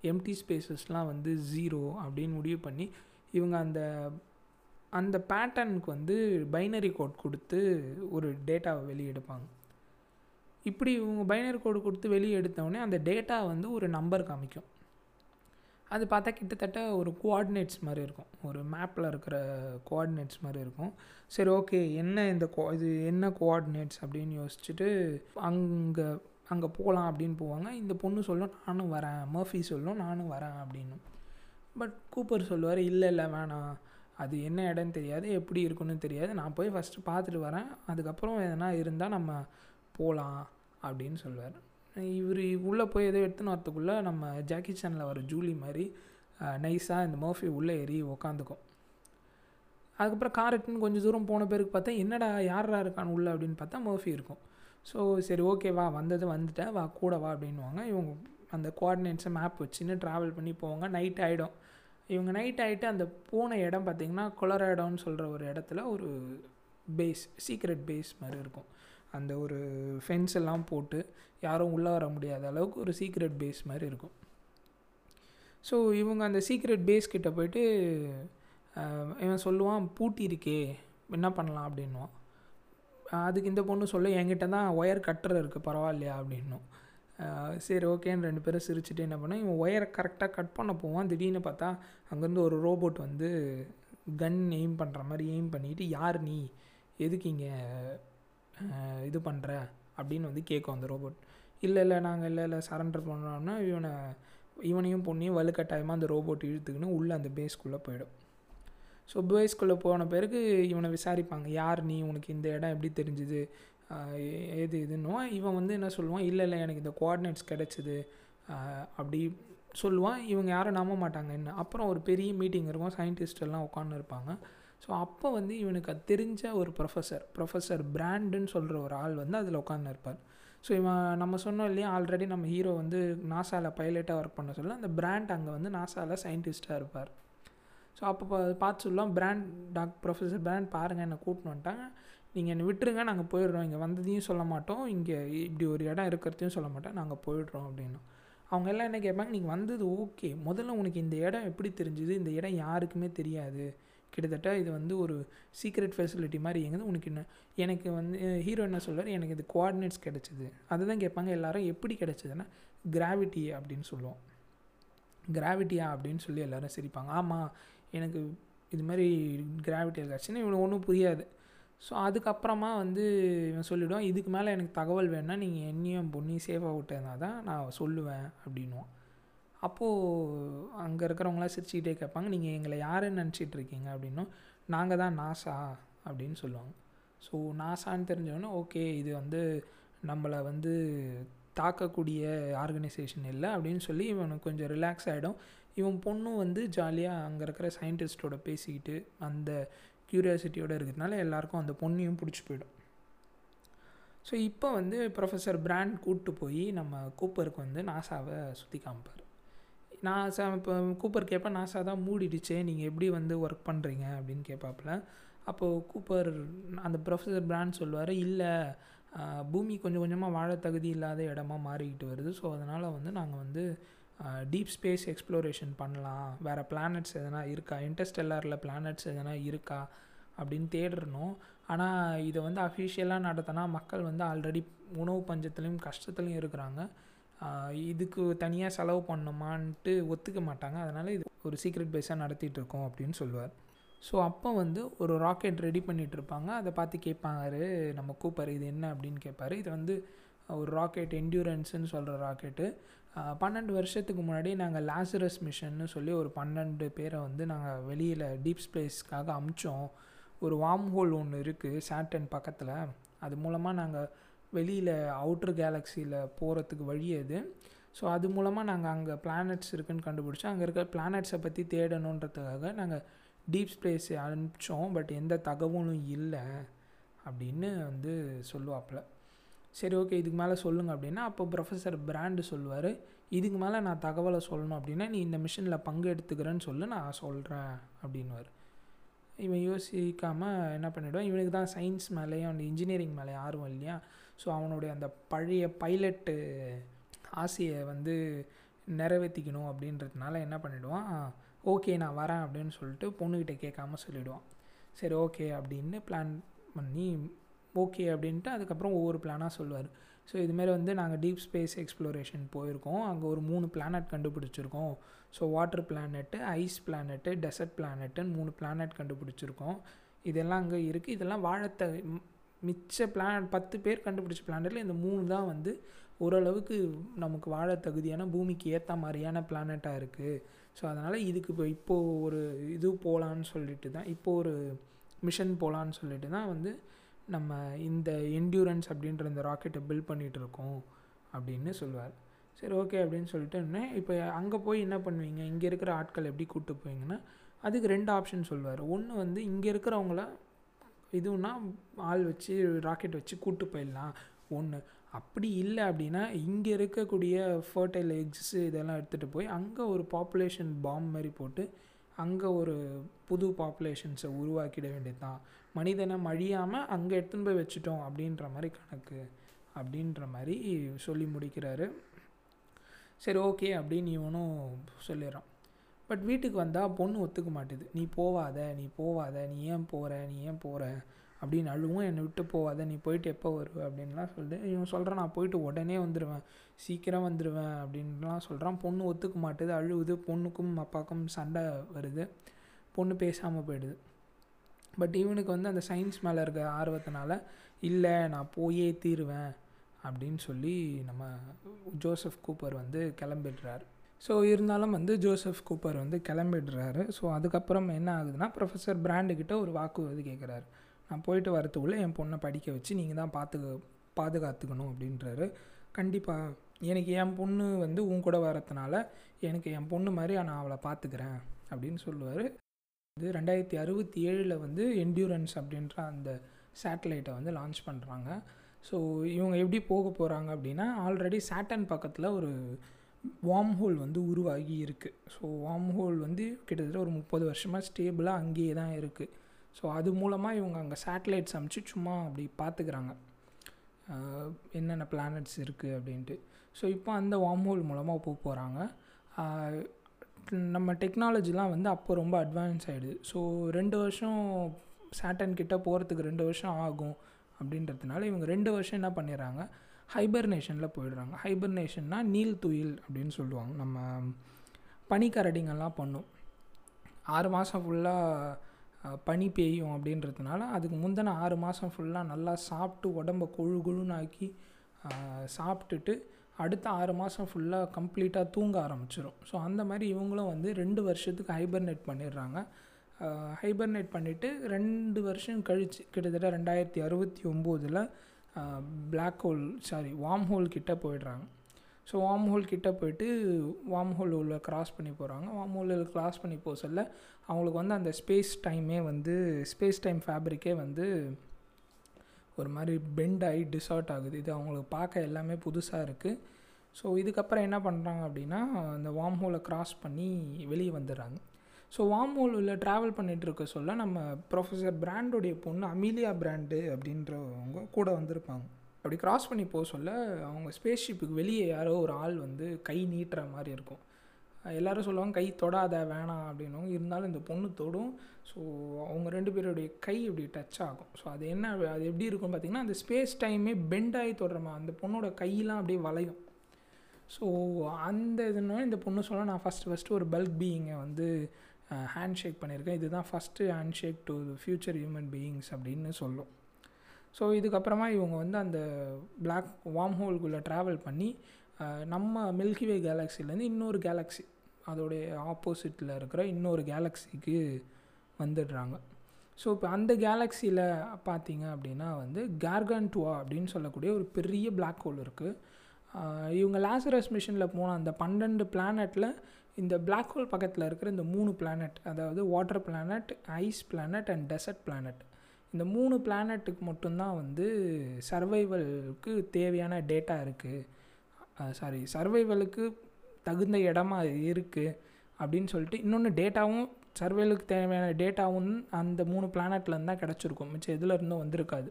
எம்டி ஸ்பேசஸ்லாம் வந்து ஜீரோ அப்படின்னு முடிவு பண்ணி இவங்க அந்த அந்த பேட்டர்னுக்கு வந்து பைனரி கோட் கொடுத்து ஒரு டேட்டாவை வெளியெடுப்பாங்க இப்படி இவங்க பைனரி கோடு கொடுத்து வெளியே எடுத்தோடனே அந்த டேட்டா வந்து ஒரு நம்பர் காமிக்கும். அது பார்த்தா கிட்டத்தட்ட ஒரு கோஆர்டினேட்ஸ் மாதிரி இருக்கும். ஒரு மேப்பில் இருக்கிற கோஆர்டினேட்ஸ் மாதிரி இருக்கும். சரி ஓகே என்ன இந்த கோ இது என்ன கோஆர்டினேட்ஸ் அப்படின்னு யோசிச்சுட்டு அங்கே அங்கே போகலாம் அப்படின்னு போவாங்க. இந்த பொண்ணு சொல்லும் நானும் வரேன். மர்ஃபி சொல்லும் நானும் வரேன் அப்படின்னு. பட் கூப்பர் சொல்லுவார் இல்லை இல்லை வேணாம். அது என்ன இடம்னு தெரியாது. எப்படி இருக்குன்னு தெரியாது. நான் போய் ஃபஸ்ட்டு பார்த்துட்டு வரேன். அதுக்கப்புறம் எதனா இருந்தால் நம்ம போகலாம் அப்படின்னு சொல்லுவார். இவர் உள்ளே போய் எதோ எடுத்துன்னு வரத்துக்குள்ளே நம்ம ஜாக்கி சேனில் வர ஜூலி மாதிரி நைஸாக இந்த மர்ஃபி உள்ளே ஏறி உக்காந்துக்கும். அதுக்கப்புறம் கார் எட்டுன்னு கொஞ்சம் தூரம் போன பேருக்கு பார்த்தா என்னடா யாரா இருக்கான் உள்ளே? அப்படின்னு பார்த்தா மர்ஃபி இருக்கும். ஸோ சரி ஓகே வா வந்தது வந்துட்டேன். வா கூட வா அப்படின்வாங்க இவங்க அந்த கோஆர்டினேட்ஸை மேப் வச்சுன்னு ட்ராவல் பண்ணி போவாங்க. நைட் ஆகிடும் இவங்க நைட் ஆகிட்டு அந்த போன இடம் பார்த்திங்கன்னா கொலராடோன்னு சொல்கிற ஒரு இடத்துல ஒரு பேஸ் சீக்ரெட் பேஸ் மாதிரி இருக்கும். அந்த ஒரு ஃபென்ஸ் எல்லாம் போட்டு யாரும் உள்ளே வர முடியாத அளவுக்கு ஒரு சீக்ரெட் பேஸ் மாதிரி இருக்கும். ஸோ இவங்க அந்த சீக்ரெட் பேஸ் கிட்ட போயிட்டு இவன் சொல்லுவான் பூட்டி இருக்கே என்ன பண்ணலாம்? அப்படின்வான் அதுக்கு இந்த பொண்ணு சொல்ல என்கிட்ட தான் ஒயர் கட்டுற இருக்குது பரவாயில்லையா? அப்படின்னும். சரி ஓகேன்னு ரெண்டு பேரும் சிரிச்சுட்டு என்ன பண்ணால் இவன் ஒயரை கரெக்டாக கட் பண்ண போவான். திடீர்னு பார்த்தா அங்கேருந்து ஒரு ரோபோட் வந்து கன் எய்ம் பண்ணுற மாதிரி எய்ம் பண்ணிவிட்டு யார் நீ? எதுக்கு இங்கே இது பண்ணுற அப்படின்னு வந்து கேட்கும் அந்த ரோபோட் இல்லை இல்லை நாங்கள் இல்லை இல்லை சரண்டர் பண்ணுறோம்னா இவனை இவனையும் பொண்ணையும் வலுக்கட்டாயமாக அந்த ரோபோட் இழுத்துக்கின்னு உள்ளே அந்த பேஸ்க்குள்ளே போயிடும். ஸோ பேஸ்க்குள்ளே போன பிறகு இவனை விசாரிப்பாங்க. யார் நீ? உனக்கு இந்த இடம் எப்படி தெரிஞ்சுது? எது இதுன்னுவா இவன் வந்து என்ன சொல்லுவான்? இல்லை இல்லை எனக்கு இந்த கோஆர்டினேட்ஸ் கிடச்சிது. அப்படி சொல்லுவான். இவங்க யாரும் நம்ப மாட்டாங்க. என்ன? அப்புறம் ஒரு பெரிய மீட்டிங் இருக்கும். சயின்டிஸ்ட் எல்லாம் ஸோ அப்போ வந்து இவனுக்கு அது தெரிஞ்ச ஒரு ப்ரொஃபஸர் ப்ரொஃபஸர் பிராண்டுன்னு சொல்கிற ஒரு ஆள் வந்து அதில் உட்காந்து இருப்பார் ஸோ இவன் நம்ம சொன்னோம் இல்லையா ஆல்ரெடி நம்ம ஹீரோ வந்து நாசாவில் பைலட்டாக ஒர்க் பண்ண சொல்ல அந்த பிராண்ட் அங்கே வந்து நாசாவில் சயின்டிஸ்ட்டாக இருப்பார். ஸோ அப்போ பார்த்து சொல்லலாம் பிராண்ட் டாக் ப்ரொஃபஸர் பிராண்ட் பாருங்கள் என்னை கூட்டின்னு வந்துட்டாங்க. நீங்கள் என்னை விட்டுருங்க நாங்கள் போயிடுறோம். இங்கே வந்ததையும் சொல்ல மாட்டோம். இங்கே இப்படி ஒரு இடம் இருக்கிறதையும் சொல்ல மாட்டோம். நாங்கள் போயிடுறோம் அப்படின்னு. அவங்க எல்லாம் என்ன கேட்பாங்க நீங்கள் வந்தது ஓகே முதல்ல உனக்கு இந்த இடம் எப்படி தெரிஞ்சுது? இந்த இடம் யாருக்குமே தெரியாது. கிட்டத்தட்ட இது வந்து ஒரு சீக்ரெட் ஃபெசிலிட்டி மாதிரி எங்குது உனக்கு என்ன எனக்கு வந்து ஹீரோ என்ன சொல்வார் எனக்கு இது கோஆர்டினேட்ஸ் கிடச்சிது. அதுதான் கேட்பாங்க. எல்லாரும் எப்படி கிடச்சிதுன்னா கிராவிட்டி அப்படின்னு சொல்லுவோம். கிராவிட்டியா அப்படின்னு சொல்லி எல்லாரும் சிரிப்பாங்க. ஆமாம் எனக்கு இது மாதிரி கிராவிட்டி இருக்காச்சுன்னு இவனுக்கு ஒன்றும் புரியாது. ஸோ அதுக்கப்புறமா வந்து இவன் சொல்லிவிடுவான் இதுக்கு மேலே எனக்கு தகவல் வேணும்னா நீங்கள் என்னையும் பொண்ணையும் சேஃபாக விட்டதுனா தான் நான் சொல்லுவேன் அப்படின்னுவான். அப்போது அங்கே இருக்கிறவங்களாம் சிரிச்சுக்கிட்டே கேட்பாங்க நீங்கள் எங்களை யாருன்னு நினச்சிட்டு இருக்கீங்க? அப்படின்னும் நாங்கள் தான் நாசா அப்படின்னு சொல்லுவாங்க. ஸோ நாசான்னு தெரிஞ்சவொன்னே ஓகே இது வந்து நம்மளை வந்து தாக்கக்கூடிய ஆர்கனைசேஷன் இல்லை அப்படின்னு சொல்லி இவனுக்கு கொஞ்சம் ரிலாக்ஸ் ஆகிடும் இவன் பொண்ணும் வந்து ஜாலியாக அங்கே இருக்கிற சயின்டிஸ்டோட பேசிக்கிட்டு அந்த க்யூரியாசிட்டியோடு இருக்கிறதுனால எல்லாருக்கும் அந்த பொண்ணையும் பிடிச்சி போயிடும். ஸோ இப்போ வந்து ப்ரொஃபஸர் பிராண்ட் கூப்பிட்டு போய் நம்ம கூப்பருக்கு வந்து நாசாவை சுற்றி காமிப்பார். நாசா இப்போ கூப்பர் கேட்பேன் நாசா தான் மூடிடுச்சே. நீங்கள் எப்படி வந்து ஒர்க் பண்ணுறீங்க அப்படின்னு கேட்பாப்புல அப்போது கூப்பர் அந்த ப்ரொஃபஸர் பிராண்ட் சொல்லுவார் இல்லை பூமி கொஞ்சம் கொஞ்சமாக வாழ தகுதி இல்லாத இடமா மாறிக்கிட்டு வருது. ஸோ அதனால் வந்து நாங்கள் வந்து டீப் ஸ்பேஸ் எக்ஸ்ப்ளோரேஷன் பண்ணலாம். வேறு பிளானட்ஸ் எதனா இருக்கா? இன்டர்ஸ்டெல்லாரில் பிளானட்ஸ் எதனா இருக்கா? அப்படின்னு தேடுறணும். ஆனால் இதை வந்து அஃபிஷியலாக நடத்தினா மக்கள் வந்து ஆல்ரெடி உணவு பஞ்சத்துலேயும் கஷ்டத்துலையும் இருக்கிறாங்க. இதுக்கு தனியாக செலவு பண்ணணுமான்ட்டு ஒத்துக்க மாட்டாங்க. அதனால் இது ஒரு சீக்ரெட் பேஸாக நடத்திட்டு இருக்கோம் அப்படின்னு சொல்லுவார் ஸோ அப்போ வந்து ஒரு ராக்கெட் ரெடி பண்ணிகிட்ருப்பாங்க இருப்பாங்க. அதை பார்த்து கேட்பாரு நம்ம கூப்பர் இது என்ன அப்படின்னு கேட்பாரு. இது வந்து ஒரு ராக்கெட் என்டியூரன்ஸ்னு சொல்கிற ராக்கெட்டு பன்னெண்டு வருஷத்துக்கு முன்னாடி நாங்கள் லாசரஸ் மிஷன்னு சொல்லி ஒரு பன்னெண்டு பேரை வந்து நாங்கள் வெளியில் டீப் ஸ்பேஸ்க்காக அமிச்சோம். ஒரு வார்ம் ஹோல் ஒன்று இருக்குது சாட்டன் பக்கத்தில். அது மூலமாக நாங்கள் வெளியில் அவுட்ரு கேலக்ஸியில் போகிறதுக்கு வழி அது ஸோ அது மூலமாக நாங்கள் அங்கே பிளானட்ஸ் இருக்குதுன்னு கண்டுபிடிச்சோம். அங்கே இருக்க பிளானட்ஸை பற்றி தேடணுன்றதுக்காக நாங்கள் டீப் ஸ்பேஸ் அனுப்பிச்சோம். பட் எந்த தகவலும் இல்லை அப்படின்னு வந்து சொல்லுவாப்புல. சரி ஓகே இதுக்கு மேலே சொல்லுங்க அப்படின்னா அப்போ ப்ரொஃபஸர் பிராண்டு சொல்லுவார். இதுக்கு மேலே நான் தகவலை சொல்லணும் அப்படின்னா நீ இந்த மிஷனில் பங்கு எடுத்துக்கிறேன்னு சொல்லு நான் சொல்கிறேன் அப்படின்னுவார். இவன் யோசிக்காமல் என்ன பண்ணிவிடுவான் இவனுக்கு தான் சயின்ஸ் மேலேயும் அந்த இன்ஜினியரிங் மேலே ஆர்வம் இல்லையா? ஸோ அவனுடைய அந்த பழைய பைலட்டு ஆசையை வந்து நிறைவேற்றிக்கணும் அப்படின்றதுனால என்ன பண்ணிவிடுவான் ஓகே நான் வரேன் அப்படின்னு சொல்லிட்டு பொண்ணுக்கிட்ட கேட்காம சொல்லிவிடுவான் சரி ஓகே அப்படின்னு பிளான் பண்ணி ஓகே அப்படின்ட்டு அதுக்கப்புறம் ஒவ்வொரு பிளானாக சொல்லுவார். ஸோ இதுமாரி வந்து நாங்கள் டீப் ஸ்பேஸ் எக்ஸ்ப்ளோரேஷன் போயிருக்கோம். அங்கே ஒரு மூணு பிளானட் கண்டுபிடிச்சிருக்கோம். So water planet ice planet desert பிளானெட்டுன்னு மூணு பிளானட் கண்டுபிடிச்சிருக்கோம். இதெல்லாம் அங்கே இருக்குது இதெல்லாம் வாழத்தை மிச்ச பிளான் பத்து பேர் கண்டுபிடிச்ச பிளானெட்டில் இந்த மூணு தான் வந்து ஓரளவுக்கு நமக்கு வாழ தகுதியான பூமிக்கு ஏற்ற மாதிரியான பிளானட்டாக இருக்குது ஸோ அதனால் இதுக்கு இப்போ இப்போது ஒரு இது போகலான்னு சொல்லிட்டு தான் இப்போது ஒரு மிஷன் போகலான்னு சொல்லிட்டு தான் வந்து நம்ம இந்த என்டியூரன்ஸ் அப்படின்ற இந்த ராக்கெட்டை பில்ட் பண்ணிகிட்டு இருக்கோம் அப்படின்னு சொல்லுவார். சரி ஓகே அப்படின்னு சொல்லிட்டு என்ன இப்போ அங்கே போய் என்ன பண்ணுவீங்க? இங்கே இருக்கிற ஆட்கள் எப்படி கூப்பிட்டு போவீங்கன்னா அதுக்கு ரெண்டு ஆப்ஷன் சொல்லுவார். ஒன்று வந்து இங்கே இருக்கிறவங்கள இதுனா ஆள் வச்சு ராக்கெட் வச்சு கூட்டு போயிடலாம். ஒன்று அப்படி இல்லை அப்படின்னா இங்கே இருக்கக்கூடிய ஃபர்டைல் எக்ஸ் இதெல்லாம் எடுத்துகிட்டு போய் அங்கே ஒரு பாப்புலேஷன் பாம் மாதிரி போட்டு அங்கே ஒரு புது பாப்புலேஷன்ஸை உருவாக்கிட வேண்டியது தான் மனிதனை மழியாமல் அங்கே எடுத்துன்னு போய் வச்சுட்டோம் அப்படின்ற மாதிரி கணக்கு அப்படின்ற மாதிரி சொல்லி முடிக்கிறாரு. சரி ஓகே அப்படின்னு இவனும் சொல்லிடுறான். பட் வீட்டுக்கு வந்தால் பொண்ணு ஒத்துக்க மாட்டுது. நீ போவாத நீ போவாத நீ ஏன் போகிற நீ ஏன் போகிற அப்படின்னு அழுவும். என்னை விட்டு போகாத நீ போயிட்டு எப்போ வருவ? அப்படின்லாம் சொல்லுது இவன் சொல்கிறான் நான் போயிட்டு உடனே வந்துடுவேன் சீக்கிரம் வந்துடுவேன் அப்படின்லாம் சொல்கிறான் பொண்ணு ஒத்துக்க மாட்டுது. அழுவுது. பொண்ணுக்கும் அப்பாவுக்கும் சண்டை வருது. பொண்ணு பேசாமல் போயிடுது. பட் இவனுக்கு வந்து அந்த சயின்ஸ் மேலே இருக்க ஆர்வத்தினால இல்லை நான் போயே தீருவேன். அப்படின்னு சொல்லி நம்ம ஜோசப் கூப்பர் வந்து கிளம்பிடுறார். ஸோ இருந்தாலும் வந்து ஜோசப் கூப்பர் வந்து கிளம்பிடுறாரு. ஸோ அதுக்கப்புறம் என்ன ஆகுதுன்னா ப்ரொஃபஸர் பிராண்டுக்கிட்ட ஒரு வாக்குறுதி கேட்குறாரு நான் போயிட்டு வரத்துக்குள்ளே என் பொண்ணை படிக்க வச்சு நீங்கள் தான் பார்த்து பாதுகாத்துக்கணும் அப்படின்றாரு. கண்டிப்பாக எனக்கு என் பொண்ணு வந்து உன் கூட வரதுனால எனக்கு என் பொண்ணு மாதிரி நான் அவளை பார்த்துக்கிறேன் அப்படின்னு சொல்லுவார். இது ரெண்டாயிரத்தி அறுபத்தி ஏழில் வந்து என்டியூரன்ஸ் அப்படின்ற அந்த சேட்டலைட்டை வந்து லான்ச் பண்ணுறாங்க ஸோ இவங்க எப்படி போக போகிறாங்க அப்படின்னா ஆல்ரெடி சேட்டன் பக்கத்தில் ஒரு வார்ம் ஹோல் வந்து உருவாகி இருக்குது ஸோ வார்ம் ஹோல் வந்து கிட்டத்தட்ட ஒரு முப்பது வருஷமாக ஸ்டேபிளாக அங்கேயே தான் இருக்குது ஸோ அது மூலமாக இவங்க அங்கே சேட்டலைட்ஸ் அமுச்சு சும்மா அப்படி பார்த்துக்கிறாங்க என்னென்ன பிளானட்ஸ் இருக்குது அப்படின்ட்டு. ஸோ இப்போ அந்த வார்ம் ஹோல் மூலமாக போக போகிறாங்க நம்ம டெக்னாலஜிலாம் வந்து அப்போ ரொம்ப அட்வான்ஸ் ஆகிடுது ஸோ ரெண்டு வருஷம் சேட்டன் கிட்டே போகிறதுக்கு ரெண்டு வருஷம் ஆகும் அப்படின்றதுனால இவங்க ரெண்டு வருஷம் என்ன பண்ணிடுறாங்க? ஹைபர்னேஷனில் போயிடுறாங்க. ஹைபர்னேஷன்னா நீல் துயில் அப்படின்னு சொல்லுவாங்க. நம்ம பனிக்கரடிங்கெல்லாம் பண்ணும். ஆறு மாதம் ஃபுல்லாக பனி பெய்யும் அப்படின்றதுனால அதுக்கு முந்தின ஆறு மாதம் ஃபுல்லாக நல்லா சாப்பிட்டு உடம்ப கொழு குழுனாக்கி சாப்பிட்டுட்டு அடுத்த ஆறு மாதம் ஃபுல்லாக கம்ப்ளீட்டாக தூங்க ஆரம்பிச்சிடும் ஸோ அந்த மாதிரி இவங்களும் வந்து ரெண்டு வருஷத்துக்கு ஹைபர்னேட் பண்ணிடுறாங்க. ஹைபர்னேட் பண்ணிவிட்டு ரெண்டு வருஷம் கழிச்சு கிட்டத்தட்ட ரெண்டாயிரத்தி அறுபத்தி ஒம்போதில் black hole sorry warm whole கிட்டே போயிடுறாங்க. ஸோ வார்ம் ஹோல் கிட்டே போயிட்டு வார்ம் ஹோல் உள்ள கிராஸ் பண்ணி போகிறாங்க வார்ம் ஹோலில் கிராஸ் பண்ணி போக சொல்ல அவங்களுக்கு வந்து அந்த ஸ்பேஸ் டைமே வந்து ஸ்பேஸ் டைம் ஃபேப்ரிக்கே வந்து ஒரு மாதிரி பெண்ட் ஆகி டிசார்ட் ஆகுது. இது அவங்களுக்கு பார்க்க எல்லாமே புதுசாக இருக்குது ஸோ இதுக்கப்புறம் என்ன பண்ணுறாங்க அப்படின்னா அந்த வார்ம் ஹோலை கிராஸ் பண்ணி வெளியே வந்துடுறாங்க. ஸோ வார்ம் ஹோலில் ட்ராவல் பண்ணிகிட்டு இருக்க சொல்ல நம்ம ப்ரொஃபஸர் பிராண்டோடைய பொண்ணு அமீலியா பிராண்டு அப்படின்றவங்க கூட வந்திருப்பாங்க. அப்படி கிராஸ் பண்ணி போக சொல்ல அவங்க ஸ்பேஸ் ஷிப்புக்கு வெளியே யாரோ ஒரு ஆள் வந்து கை நீட்டுற மாதிரி இருக்கும். எல்லோரும் சொல்லுவாங்க கை தொடாத வேணாம் அப்படின்னும் இருந்தாலும் இந்த பொண்ணு தொடும். ஸோ அவங்க ரெண்டு பேருடைய கை இப்படி டச் ஆகும். ஸோ அது என்ன அது எப்படி இருக்கும்னு பார்த்தீங்கன்னா அந்த ஸ்பேஸ் டைமே பெண்ட் ஆகி தொடுறமா அந்த பொண்ணோட கையெல்லாம் அப்படியே வளையும். ஸோ அந்த இதுனா இந்த பொண்ணு சொல்ல நான் ஃபஸ்ட்டு ஃபஸ்ட்டு ஒரு பல்க் பீயிங்கை வந்து ஹேண்ட் ஷேக் பண்ணியிருக்கேன். இதுதான் first handshake to future human beings அப்படின்னு சொல்லும். ஸோ இதுக்கப்புறமா இவங்க வந்து அந்த பிளாக் வார்ம் ஹோல்குள்ளே ட்ராவல் பண்ணி நம்ம மில்கிவே கேலக்ஸிலேருந்து இன்னொரு கேலக்ஸி அதோடைய ஆப்போசிட்டில் இருக்கிற இன்னொரு கேலக்ஸிக்கு வந்துடுறாங்க. ஸோ இப்போ அந்த கேலக்ஸியில் பார்த்தீங்க அப்படின்னா வந்து கேர்கன்டுவா அப்படின்னு சொல்லக்கூடிய ஒரு பெரிய பிளாக் ஹோல் இருக்குது இவங்க லாசரஸ் மிஷனில் போன அந்த பன்னெண்டு பிளானட்டில் இந்த பிளாக் ஹோல் பக்கத்தில் இருக்கிற இந்த மூணு பிளானட் அதாவது water planet ice planet and desert planet இந்த மூணு பிளானட்டுக்கு மட்டும்தான் வந்து சர்வைவலுக்கு தேவையான டேட்டா இருக்குது சாரி சர்வைவலுக்கு தகுந்த இடமா இருக்குது அப்படின்னு சொல்லிட்டு இன்னொன்று டேட்டாவும் சர்வேலுக்கு தேவையான டேட்டாவும் அந்த மூணு பிளானட்லேருந்து தான் கிடச்சிருக்கும். மிச்சம் எதில் இருந்தும் வந்திருக்காது.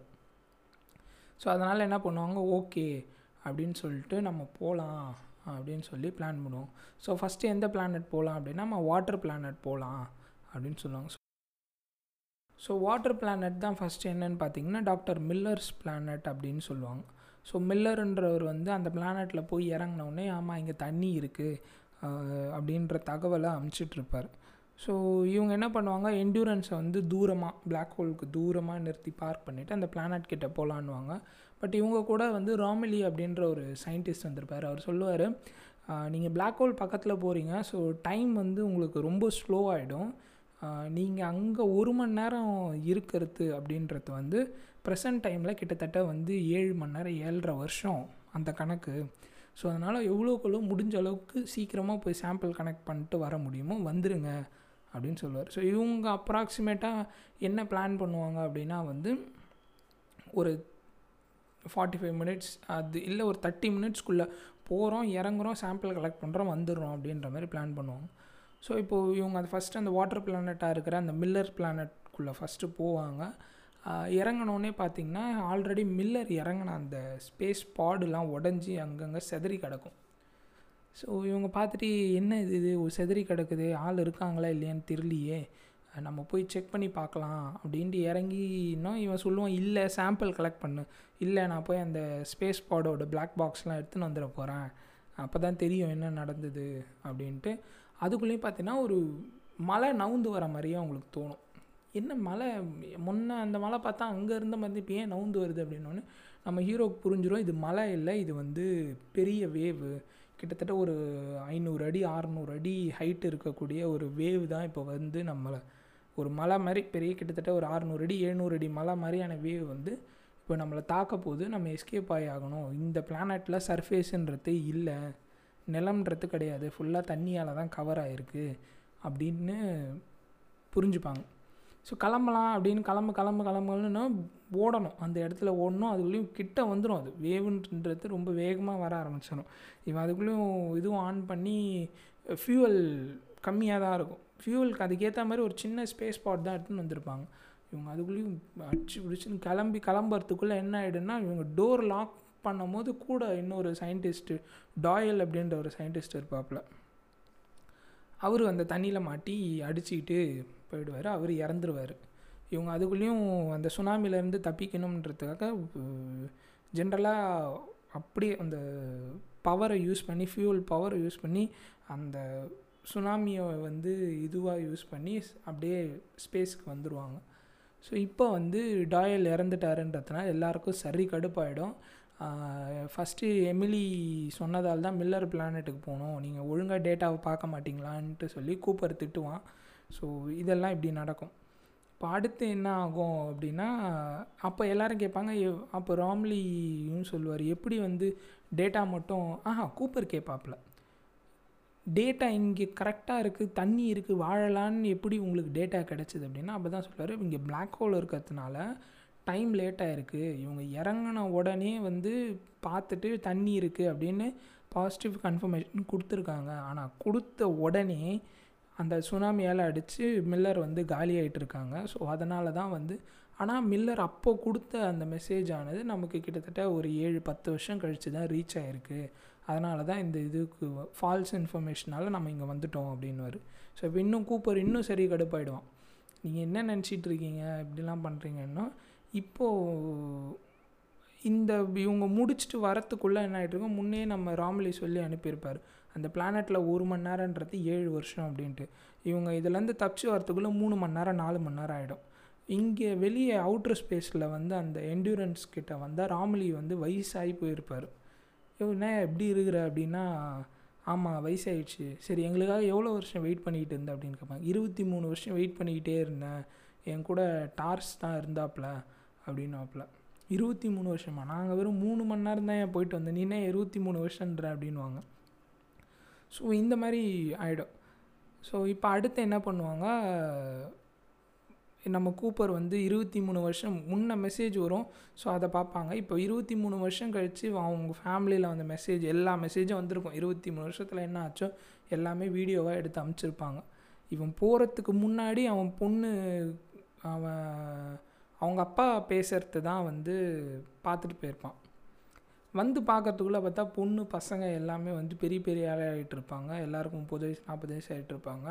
ஸோ அதனால் என்ன பண்ணுவாங்க? ஓகே அப்படின்னு சொல்லிட்டு நம்ம போகலாம் அப்படின்னு சொல்லி பிளான் பண்ணுவோம். ஸோ ஃபஸ்ட்டு எந்த பிளானட் போகலாம் அப்படின்னா நம்ம வாட்டர் பிளானட் போகலாம் அப்படின்னு சொல்லுவாங்க. ஸோ வாட்டர் பிளானட் தான் ஃபஸ்ட்டு என்னென்னு பார்த்தீங்கன்னா டாக்டர் மில்லர்ஸ் பிளானட் அப்படின்னு சொல்லுவாங்க. ஸோ மில்லருன்றவர் வந்து அந்த பிளானட்டில் போய் இறங்கினோடனே ஆமாம் இங்கே தண்ணி இருக்குது அப்படின்ற தகவலை அமுச்சிட்ருப்பார் ஸோ இவங்க என்ன பண்ணுவாங்க? என்டூரன்ஸை வந்து தூரமாக பிளாக் ஹோலுக்கு தூரமாக நிறுத்தி பார்க் பண்ணிவிட்டு அந்த பிளானட் கிட்டே போகலான்னுவாங்க பட் இவங்க கூட வந்து ராமிலி அப்படின்ற ஒரு சயின்டிஸ்ட் வந்திருப்பார். அவர் சொல்லுவார் நீங்கள் பிளாக் ஹோல் பக்கத்தில் போகிறீங்க ஸோ டைம் வந்து உங்களுக்கு ரொம்ப ஸ்லோ ஆகிடும் நீங்கள் அங்கே ஒரு மணி நேரம் இருக்கிறது அப்படின்றது வந்து ப்ரெசன்ட் டைமில் கிட்டத்தட்ட வந்து ஏழு மணி நேரம் ஏழரை வருஷம் அந்த கணக்கு. ஸோ அதனால் எவ்வளோக்குள்ளோ முடிஞ்ச அளவுக்கு சீக்கிரமாக போய் சாம்பிள் கனெக்ட் பண்ணிட்டு வர முடியுமோ வந்துடுங்க அப்படின்னு சொல்லுவார். ஸோ இவங்க அப்ராக்சிமேட்டாக என்ன பிளான் பண்ணுவாங்க அப்படின்னா வந்து ஒரு ஃபார்ட்டி ஃபைவ் மினிட்ஸ் அது இல்லை ஒரு தேர்ட்டி மினிட்ஸ்க்குள்ளே போகிறோம் இறங்குறோம் சாம்பிள் கலெக்ட் பண்ணுறோம் வந்துடுறோம் அப்படின்ற மாதிரி பிளான் பண்ணுவாங்க. ஸோ இப்போது இவங்க அது ஃபஸ்ட்டு அந்த வாட்டர் பிளானட்டாக இருக்கிற அந்த மில்லர் பிளானட்குள்ளே ஃபஸ்ட்டு போவாங்க. இறங்கினோடனே பார்த்திங்கன்னா ஆல்ரெடி மில்லர் இறங்கின அந்த ஸ்பேஸ் பாடுலாம் உடஞ்சி அங்கங்கே செதறி கிடக்கும். ஸோ இவங்க பார்த்துட்டு என்ன இது இது? செதறி கிடக்குது. ஆள் இருக்காங்களா இல்லையான்னு தெரியலையே. நம்ம போய் செக் பண்ணி பார்க்கலாம். அப்படின்ட்டு இறங்கினோம் இவன் சொல்லுவான் இல்லை சாம்பிள் கலெக்ட் பண்ணு. இல்லை நான் போய் அந்த ஸ்பேஸ் பாடோட பிளாக் பாக்ஸ்லாம் எடுத்துன்னு வந்துட போகிறேன் அப்போ தான் தெரியும் என்ன நடந்தது. அப்படின்ட்டு அதுக்குள்ளேயும் பார்த்தீங்கன்னா ஒரு மலை நவுந்து வர மாதிரியே அவங்களுக்கு தோணும். என்ன மலை? முன்ன அந்த மலை பார்த்தா அங்கே இருந்த மாதிரி இப்போ ஏன் நவுந்து வருது அப்படின்னோடனே நம்ம ஹீரோக்கு புரிஞ்சிடும் இது மலை இல்லை இது வந்து பெரிய வேவு கிட்டத்தட்ட ஒரு ஐநூறு அடி அறநூறு அடி ஹைட் இருக்கக்கூடிய ஒரு வேவ் தான் இப்போ வந்து நம்மளை ஒரு மலை மாதிரி பெரிய கிட்டத்தட்ட ஒரு அறநூறு அடி எழுநூறு அடி மலை மாதிரியான வேவ் வந்து இப்போ நம்மளை தாக்க போது நம்ம எஸ்கேப் ஆகி ஆகணும். இந்த பிளானட்டில் சர்ஃபேஸுன்றது இல்லை. நிலம்ன்றது கிடையாது. ஃபுல்லாக தண்ணியால் தான் கவர் ஆகிருக்கு அப்படின்னு புரிஞ்சுப்பாங்க. ஸோ கிளம்பலாம் அப்படின்னு கிளம்பு கிளம்பு கிளம்புன்னு ஓடணும். அந்த இடத்துல ஓடணும். அதுக்குள்ளேயும் கிட்ட வந்துடும் அது. வேவுன்றது ரொம்ப வேகமாக வர ஆரம்பிச்சிடும் இவன் அதுக்குள்ளேயும் இதுவும் ஆன் பண்ணி ஃபியூவல் கம்மியாக தான் இருக்கும். ஃபியூவலுக்கு அதுக்கேற்ற மாதிரி ஒரு சின்ன ஸ்பேஸ் ஸ்பாட் தான் எடுத்துன்னு வந்திருப்பாங்க. இவங்க அதுக்குள்ளேயும் அடிச்சு பிடிச்சின்னு கிளம்பி கிளம்புறதுக்குள்ளே என்ன ஆகிடுன்னா இவங்க டோர் லாக் பண்ணும்போது கூட இன்னொரு சயின்டிஸ்ட்டு டாயல் அப்படின்ற ஒரு சயின்டிஸ்ட் இருப்பாப்புல. அவர் அந்த தண்ணியில் மாட்டி அடிச்சுக்கிட்டு போயிடுவார் அவர் இறந்துருவார். இவங்க அதுக்குள்ளேயும் அந்த சுனாமிலேருந்து தப்பிக்கணுன்றதுக்காக ஜென்ரலாக அப்படியே அந்த பவரை யூஸ் பண்ணி ஃபியூல் பவரை யூஸ் பண்ணி அந்த சுனாமியை வந்து இதுவாக யூஸ் பண்ணி அப்படியே ஸ்பேஸ்க்கு வந்துடுவாங்க ஸோ இப்போ வந்து டாயல் இறந்துட்டாருன்றதுனால எல்லாருக்கும் சரி கடுப்பாயிடும். ஃபஸ்ட்டு எமிலி சொன்னதால் தான் மில்லர் பிளானெட்டுக்கு போகணும். நீங்கள் ஒழுங்காக டேட்டாவை பார்க்க மாட்டிங்களான்ட்டு சொல்லி கூப்பர் திட்டுவான். ஸோ இதெல்லாம் இப்படி நடக்கும். இப்போ அடுத்து என்ன ஆகும் அப்படின்னா அப்போ எல்லோரும் கேட்பாங்க அப்போ ராம்லியும் சொல்லுவார். எப்படி வந்து டேட்டா மட்டும் ஆஹா கூப்பர் கேட்பாப்புல. டேட்டா இங்கே கரெக்டாக இருக்குது தண்ணி இருக்குது வாழலான்னு எப்படி உங்களுக்கு டேட்டா கிடச்சிது அப்படின்னா அப்போ தான் சொல்லுவார் இங்கே பிளாக் ஹோல் இருக்கிறதுனால டைம் லேட்டாக இருக்குது இவங்க இறங்கின உடனே வந்து பார்த்துட்டு தண்ணி இருக்குது அப்படின்னு பாசிட்டிவ் கன்ஃபர்மேஷன் கொடுத்துருக்காங்க. ஆனால் கொடுத்த உடனே அந்த சுனாமியால் அடித்து மில்லர் வந்து காலி இருக்காங்க ஸோ அதனால தான் வந்து ஆனால் மில்லர் அப்போ கொடுத்த அந்த மெசேஜ் ஆனது நமக்கு கிட்டத்தட்ட ஒரு ஏழு பத்து வருஷம் கழித்து தான் ரீச் ஆகிருக்கு அதனால தான் இந்த இதுக்கு ஃபால்ஸ் இன்ஃபர்மேஷனால் நம்ம இங்கே வந்துட்டோம் அப்படின்னுவார். ஸோ இப்போ இன்னும் கூப்பர் இன்னும் சரி கடுப்பாயிடுவான். நீங்கள் என்ன நினச்சிட்டு இருக்கீங்க? இப்படிலாம் பண்ணுறீங்கன்னா இப்போது இந்த இவங்க முடிச்சுட்டு வரத்துக்குள்ளே என்ன ஆகிட்ருக்கோம் முன்னே நம்ம ராமலி சொல்லி அனுப்பியிருப்பார். அந்த பிளானெட்டில் ஒரு மணி நேரன்றது ஏழு வருஷம் அப்படின்ட்டு. இவங்க இதுலேருந்து தப்பிச்சு வரத்துக்குள்ளே மூணு மணி நேரம் நாலு மணி நேரம் ஆகிடும் இங்கே வெளியே அவுட்ரு ஸ்பேஸில் வந்து அந்த என்டூரன்ஸ் கிட்ட வந்தால் ராமலி வந்து வயசாகி போயிருப்பார். என்ன எப்படி இருக்கிற அப்படின்னா ஆமாம் வயசாகிடுச்சு சரி எங்களுக்காக எவ்வளோ வருஷம் வெயிட் பண்ணிக்கிட்டு இருந்தேன் அப்படின்னு கேட்பாங்க இருபத்தி மூணு வருஷம் வெயிட் பண்ணிக்கிட்டே இருந்தேன். என் கூட டார்ஸ் தான் இருந்தாப்புல அப்படின்னாப்புல இருபத்தி மூணு வருஷமா? நாங்கள் வெறும் மூணு மணி நேரம் தான் ஏன் போயிட்டு வந்தேன்? நீனே இருபத்தி மூணு வருஷன்ற அப்படின்வாங்க ஸோ இந்த மாதிரி ஆகிடும் ஸோ இப்போ அடுத்து என்ன பண்ணுவாங்க? நம்ம கூப்பர் வந்து இருபத்தி மூணு வருஷம் முன்ன மெசேஜ் வரும். ஸோ அதை பார்ப்பாங்க. இப்போ இருபத்தி மூணு வருஷம் கழித்து அவங்க ஃபேமிலியில் வந்த மெசேஜ் எல்லா மெசேஜும் வந்திருக்கும். இருபத்தி மூணு வருஷத்தில் என்ன ஆச்சோ எல்லாமே வீடியோவாக எடுத்து அமைச்சிருப்பாங்க. இவன் போகிறதுக்கு முன்னாடி அவன் பொண்ணு அவன் அவங்க அப்பா பேசுகிறது தான் வந்து பார்த்துட்டு போயிருப்பான். வந்து பார்க்கறதுக்குள்ளே பார்த்தா பொண்ணு பசங்க எல்லாமே வந்து பெரிய பெரிய ஆளாகிட்டு இருப்பாங்க எல்லாருக்கும் முப்பது வயசு நாற்பது வயசு ஆகிட்டு இருப்பாங்க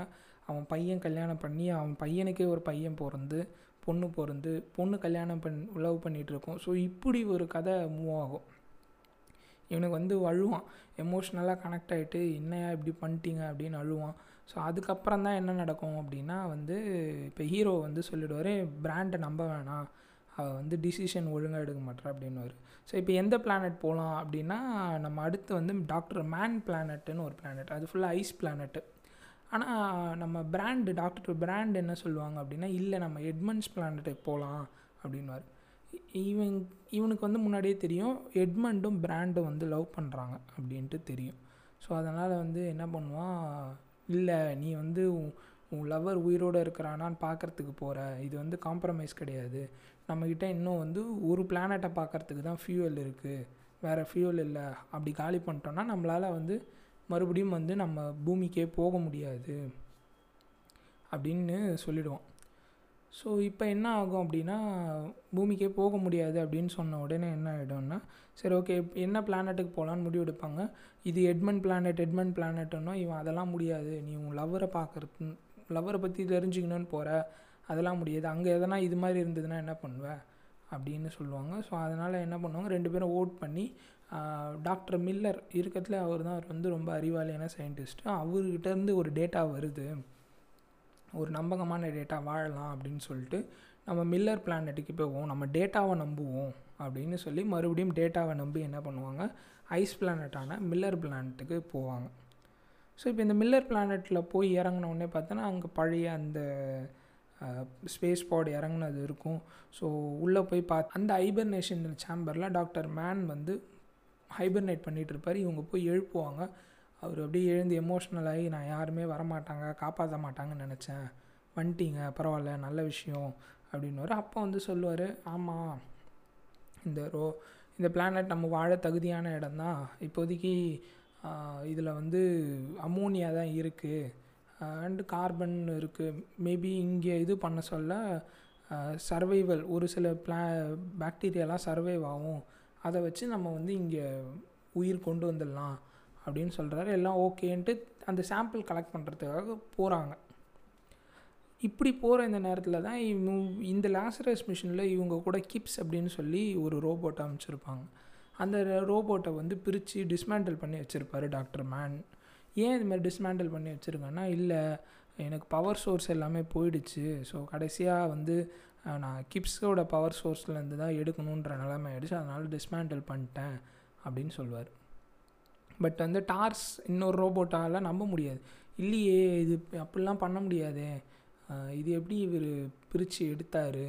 அவன் பையன் கல்யாணம் பண்ணி அவன் பையனுக்கே ஒரு பையன் பிறந்து பொண்ணு பிறந்து பொண்ணு கல்யாணம் பண் லவ் பண்ணிகிட்டு இருக்கோம் ஸோ இப்படி ஒரு கதை மூவ் ஆகும். இவனுக்கு வந்து அழுவான். எமோஷ்னலாக கனெக்ட் ஆகிட்டு என்னையா இப்படி பண்ணிட்டீங்க? அப்படின்னு அழுவான். ஸோ அதுக்கப்புறம் தான் என்ன நடக்கும் அப்படின்னா வந்து இப்போ ஹீரோ வந்து சொல்லிடுவார் பிராண்டை நம்ப வேணாம். அவள் வந்து டிசிஷன் ஒழுங்காக எடுக்க மாட்டா அப்படின்னுவார். ஸோ இப்போ எந்த பிளானட் போகலாம் அப்படின்னா நம்ம அடுத்து வந்து டாக்டர் மேன் பிளானட்டுன்னு ஒரு பிளானட் அது ஃபுல்லாக ஐஸ் பிளானட்டு ஆனால் நம்ம பிராண்டு டாக்டர் பிராண்ட் என்ன சொல்லுவாங்க அப்படின்னா இல்லை நம்ம எட்மண்ட்ஸ் பிளானட்டுக்கு போகலாம் அப்படின்வார் இவன் இவனுக்கு வந்து முன்னாடியே தெரியும் எட்மண்டும் பிராண்டும் வந்து லவ் பண்ணுறாங்க அப்படின்ட்டு தெரியும். ஸோ அதனால் வந்து என்ன பண்ணுவான் இல்லை நீ வந்து உன் லவர் உயிரோடு இருக்கிறானான்னு பார்க்குறதுக்கு போகிற இது வந்து காம்ப்ரமைஸ் கிடையாது. நம்மக்கிட்ட இன்னும் வந்து ஒரு பிளானட்டை பார்க்குறதுக்கு தான் ஃபியூவல் இருக்குது வேறு ஃபியூவல் இல்லை. அப்படி காலி பண்ணிட்டோன்னா நம்மளால் வந்து மறுபடியும் வந்து நம்ம பூமிக்கே போக முடியாது அப்படின்னு சொல்லிடுவோம். ஸோ இப்போ என்ன ஆகும் அப்படின்னா பூமிக்கே போக முடியாது அப்படின்னு சொன்ன உடனே என்ன ஆகிடும்னா சரி ஓகே என்ன பிளானட்டுக்கு போகலான்னு முடிவு எடுப்பாங்க? இது எட்மண்ட் பிளானட் எட்மண்ட் பிளானெட்டுன்னா இவன் அதெல்லாம் முடியாது. நீ உன் லவ்வரை பார்க்குறது லவ்வரை பற்றி தெரிஞ்சுக்கணும்னு போகிற அதெல்லாம் முடியாது. அங்கே எதனா இது மாதிரி இருந்ததுன்னா என்ன பண்ணுவேன் அப்படின்னு சொல்லுவாங்க. ஸோ அதனால் என்ன பண்ணுவாங்க? ரெண்டு பேரும் ஓட் பண்ணி டாக்டர் மில்லர் இருக்கிறதுல அவர் தான். அவர் வந்து ரொம்ப அறிவாளியான சயின்டிஸ்ட்டு அவர்கிட்டேருந்து ஒரு டேட்டா வருது. ஒரு நம்பகமான டேட்டா வாழலாம் அப்படின்னு சொல்லிட்டு நம்ம மில்லர் பிளானட்டுக்கு போவோம். நம்ம டேட்டாவை நம்புவோம் அப்படின்னு சொல்லி மறுபடியும் டேட்டாவை நம்பி என்ன பண்ணுவாங்க? ஐஸ் பிளானட்டான மில்லர் பிளானட்டுக்கு போவாங்க. ஸோ இப்போ இந்த மில்லர் பிளானட்டில் போய் இறங்கினோடனே பார்த்தோன்னா அங்கே பழைய அந்த ஸ்பேஸ் பாட் இறங்குனது இருக்கும். ஸோ உள்ளே போய் பார்த்து அந்த ஹைபர்னேஷன் சேம்பரில் டாக்டர் மேன் வந்து ஹைபர்னேட் பண்ணிகிட்டு இருப்பார். இவங்க போய் எழுப்புவாங்க. அவர் அப்படியே எழுந்து எமோஷ்னல் ஆகி நான் யாருமே வரமாட்டாங்க காப்பாற்ற மாட்டாங்கன்னு நினச்சேன். வந்துட்டீங்க பரவாயில்ல நல்ல விஷயம். அப்படின்னு அப்போ வந்து சொல்லுவார் ஆமாம் இந்த ரோ இந்த பிளானட் நம்ம வாழ தகுதியான இடம் தான் இப்போதைக்கு இதில் வந்து அமோனியா தான் இருக்குது அண்டு கார்பன் இருக்குது மேபி இங்கே இது பண்ண சொல்ல சர்வைவல் ஒரு சில பிளா பாக்டீரியாலாம் சர்வைவ் ஆகும். அதை வச்சு நம்ம வந்து இங்கே உயிர் கொண்டு வந்துடலாம் அப்படின்னு சொல்கிறாரு எல்லாம் ஓகேன்ட்டு அந்த சாம்பிள் கலெக்ட் பண்ணுறதுக்காக போகிறாங்க இப்படி போகிற இந்த நேரத்தில் தான் இந்த லாசரஸ் மிஷினில் இவங்க கூட கிப்ஸ் அப்படின்னு சொல்லி ஒரு ரோபோட்டை அமைச்சிருப்பாங்க. அந்த ரோபோட்டை வந்து பிரித்து டிஸ்மேண்டில் பண்ணி வச்சுருப்பாரு டாக்டர் மேன் ஏன் இது மாதிரி டிஸ்மேண்டில் பண்ணி வச்சுருக்கேன்னா இல்லை எனக்கு பவர் சோர்ஸ் எல்லாமே போயிடுச்சு. ஸோ கடைசியாக வந்து நான் கிப்ஸோட பவர் சோர்ஸ்லேருந்து தான் எடுக்கணுன்ற நிலைமை ஆகிடுச்சு அதனால் டிஸ்மேண்டில் பண்ணிட்டேன் அப்படின்னு சொல்லுவார் பட் வந்து டார்ஸ் இன்னொரு ரோபோட்டாலாம் நம்ப முடியாது. இல்லையே இது அப்படிலாம் பண்ண முடியாதே. இது எப்படி இவர் பிரித்து எடுத்தார்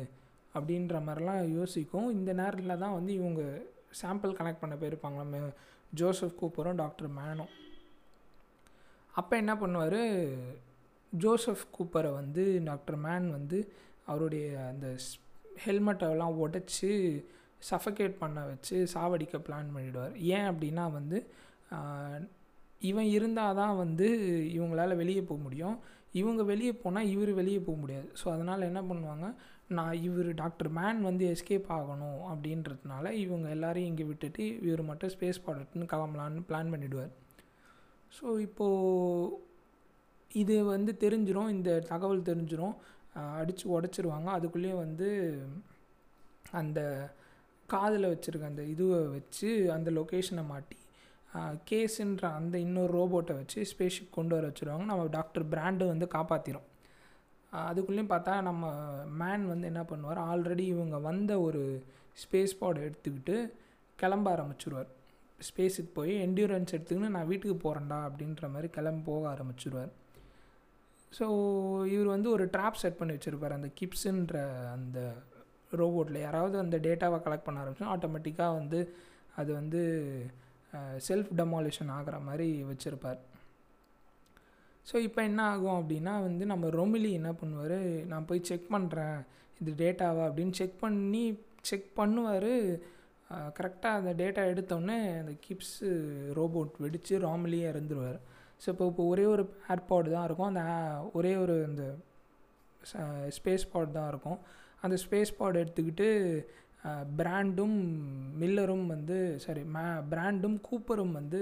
அப்படின்ற மாதிரிலாம் யோசிக்கும். இந்த நேரத்தில் தான் வந்து இவங்க சாம்பிள் கனெக்ட் பண்ண போயிருப்பாங்க. நம்ம ஜோசப் கூப்பரும் டாக்டர் மேனும் அப்போ என்ன பண்ணுவார்? ஜோசப் கூப்பரை வந்து டாக்டர் மேன் வந்து அவருடைய அந்த ஹெல்மெட்டெல்லாம் உடச்சி சஃபகேட் பண்ண வச்சு சாவடிக்க பிளான் பண்ணிவிடுவார் ஏன் அப்படின்னா வந்து இவன் இருந்தால் தான் வந்து இவங்களால் வெளியே போக முடியும். இவங்க வெளியே போனால் இவர் வெளியே போக முடியாது. ஸோ அதனால் என்ன பண்ணுவாங்க? நான் இவர் டாக்டர் மேன் வந்து எஸ்கேப் ஆகணும் அப்படின்றதுனால இவங்க எல்லாரையும் இங்கே விட்டுட்டு இவர் மட்டும் ஸ்பேஸ் ப்ராடக்ட்னு கிளம்பலான்னு பிளான் பண்ணிவிடுவார் ஸோ இப்போது இது வந்து தெரிஞ்சிடும் இந்த தகவல் தெரிஞ்சிடும் அடித்து உடச்சிருவாங்க. அதுக்குள்ளேயே வந்து அந்த காதில் வச்சுருக்க அந்த இதுவை வச்சு அந்த லொக்கேஷனை மாட்டி கேஸுன்ற அந்த இன்னொரு ரோபோட்டை வச்சு ஸ்பேஸ்ஷிப் கொண்டு வர வச்சுருவாங்க. நம்ம டாக்டர் பிராண்டு வந்து காப்பாற்றிடும் அதுக்குள்ளேயும் பார்த்தா நம்ம மேன் வந்து என்ன பண்ணுவார்? ஆல்ரெடி இவங்க வந்த ஒரு ஸ்பேஸ் பாட் எடுத்துக்கிட்டு கிளம்ப ஆரம்பிச்சிருவார். ஸ்பேஸுக்கு போய் என்டியூரன்ஸ் எடுத்துக்கின்னு நான் வீட்டுக்கு போகிறேன்டா அப்படின்ற மாதிரி கிளம்பி போக ஆரம்பிச்சிருவார். ஸோ இவர் வந்து ஒரு ட்ராப் செட் பண்ணி வச்சுருப்பார். அந்த கிப்ஸுன்ற அந்த ரோபோட்டில் யாராவது அந்த டேட்டாவை கலெக்ட் பண்ண ஆரம்பிச்சோம் ஆட்டோமேட்டிக்காக வந்து அது வந்து செல்ஃப் டெமாலிஷன் ஆகிற மாதிரி வச்சுருப்பார். ஸோ இப்போ என்ன ஆகும் அப்படின்னா வந்து நம்ம ரொமிலி என்ன பண்ணுவார்? நான் போய் செக் பண்ணுறேன் இது டேட்டாவா அப்படின்னு செக் பண்ணி செக் பண்ணுவார். கரெக்டாக அந்த டேட்டா எடுத்தோடனே அந்த கிப்ஸு ரோபோட் வெடித்து ராமிலியே இறந்துருவார். ஸோ இப்போ இப்போ ஒரே ஒரு ஏர்பாடு தான் இருக்கும். அந்த ஒரே ஒரு இந்த ஸ்பேஸ் பாட் தான் இருக்கும். அந்த ஸ்பேஸ் பாட் எடுத்துக்கிட்டு பிராண்டும் மில்லரும் வந்து சாரி மே பிராண்டும் கூப்பரும் வந்து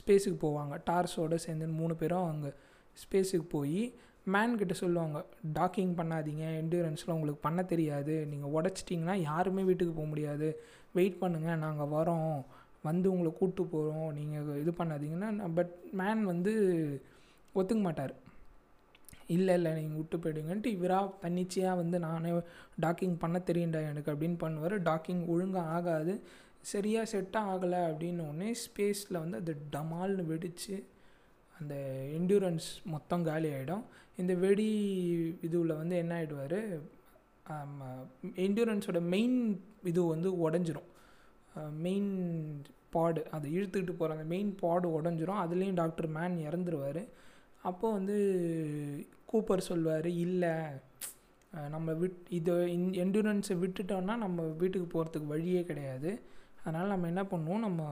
ஸ்பேஸுக்கு போவாங்க. டார்ஸோடு சேர்ந்து மூணு பேரும் அங்கே ஸ்பேஸுக்கு போய் மேன்கிட்ட சொல்லுவாங்க டாக்கிங் பண்ணாதீங்க என்டூரன்ஸில் உங்களுக்கு பண்ண தெரியாது. நீங்கள் உடச்சிட்டிங்கன்னா யாருமே வீட்டுக்கு போக முடியாது. வெயிட் பண்ணுங்கள் நாங்கள் வரோம். வந்து உங்களை கூப்பிட்டு போகிறோம் நீங்கள் இது பண்ணாதீங்கன்னா பட் மேன் வந்து ஒத்துக்க மாட்டார். இல்லை இல்லை நீங்கள் விட்டு போயிடுங்கன்ட்டு இவராக தன்னிச்சையாக வந்து நானே டாக்கிங் பண்ண தெரியுண்டா எனக்கு அப்படின்னு பண்ணுவார். டாக்கிங் ஒழுங்காக ஆகாது. சரியாக செட்டாக ஆகலை அப்படின்னோடனே ஸ்பேஸில் வந்து அது டமால்னு வெடித்து அந்த என்டூரன்ஸ் மொத்தம் காலி ஆகிடும் இந்த வெடி இதுவில் வந்து என்ன ஆகிடுவார் என்டூரன்ஸோட மெயின் இது வந்து உடஞ்சிரும். மெயின் பாடு அதை இழுத்துக்கிட்டு போகிற அந்த மெயின் பாடு உடஞ்சிரும். அதுலேயும் டாக்டர் மேன் இறந்துருவார். அப்போ வந்து கூப்பர் சொல்வார் இல்லை நம்ம விட் இதை என்டூரன்ஸை விட்டுட்டோன்னா நம்ம வீட்டுக்கு போகிறதுக்கு வழியே கிடையாது. அதனால் நம்ம என்ன பண்ணுவோம்? நம்ம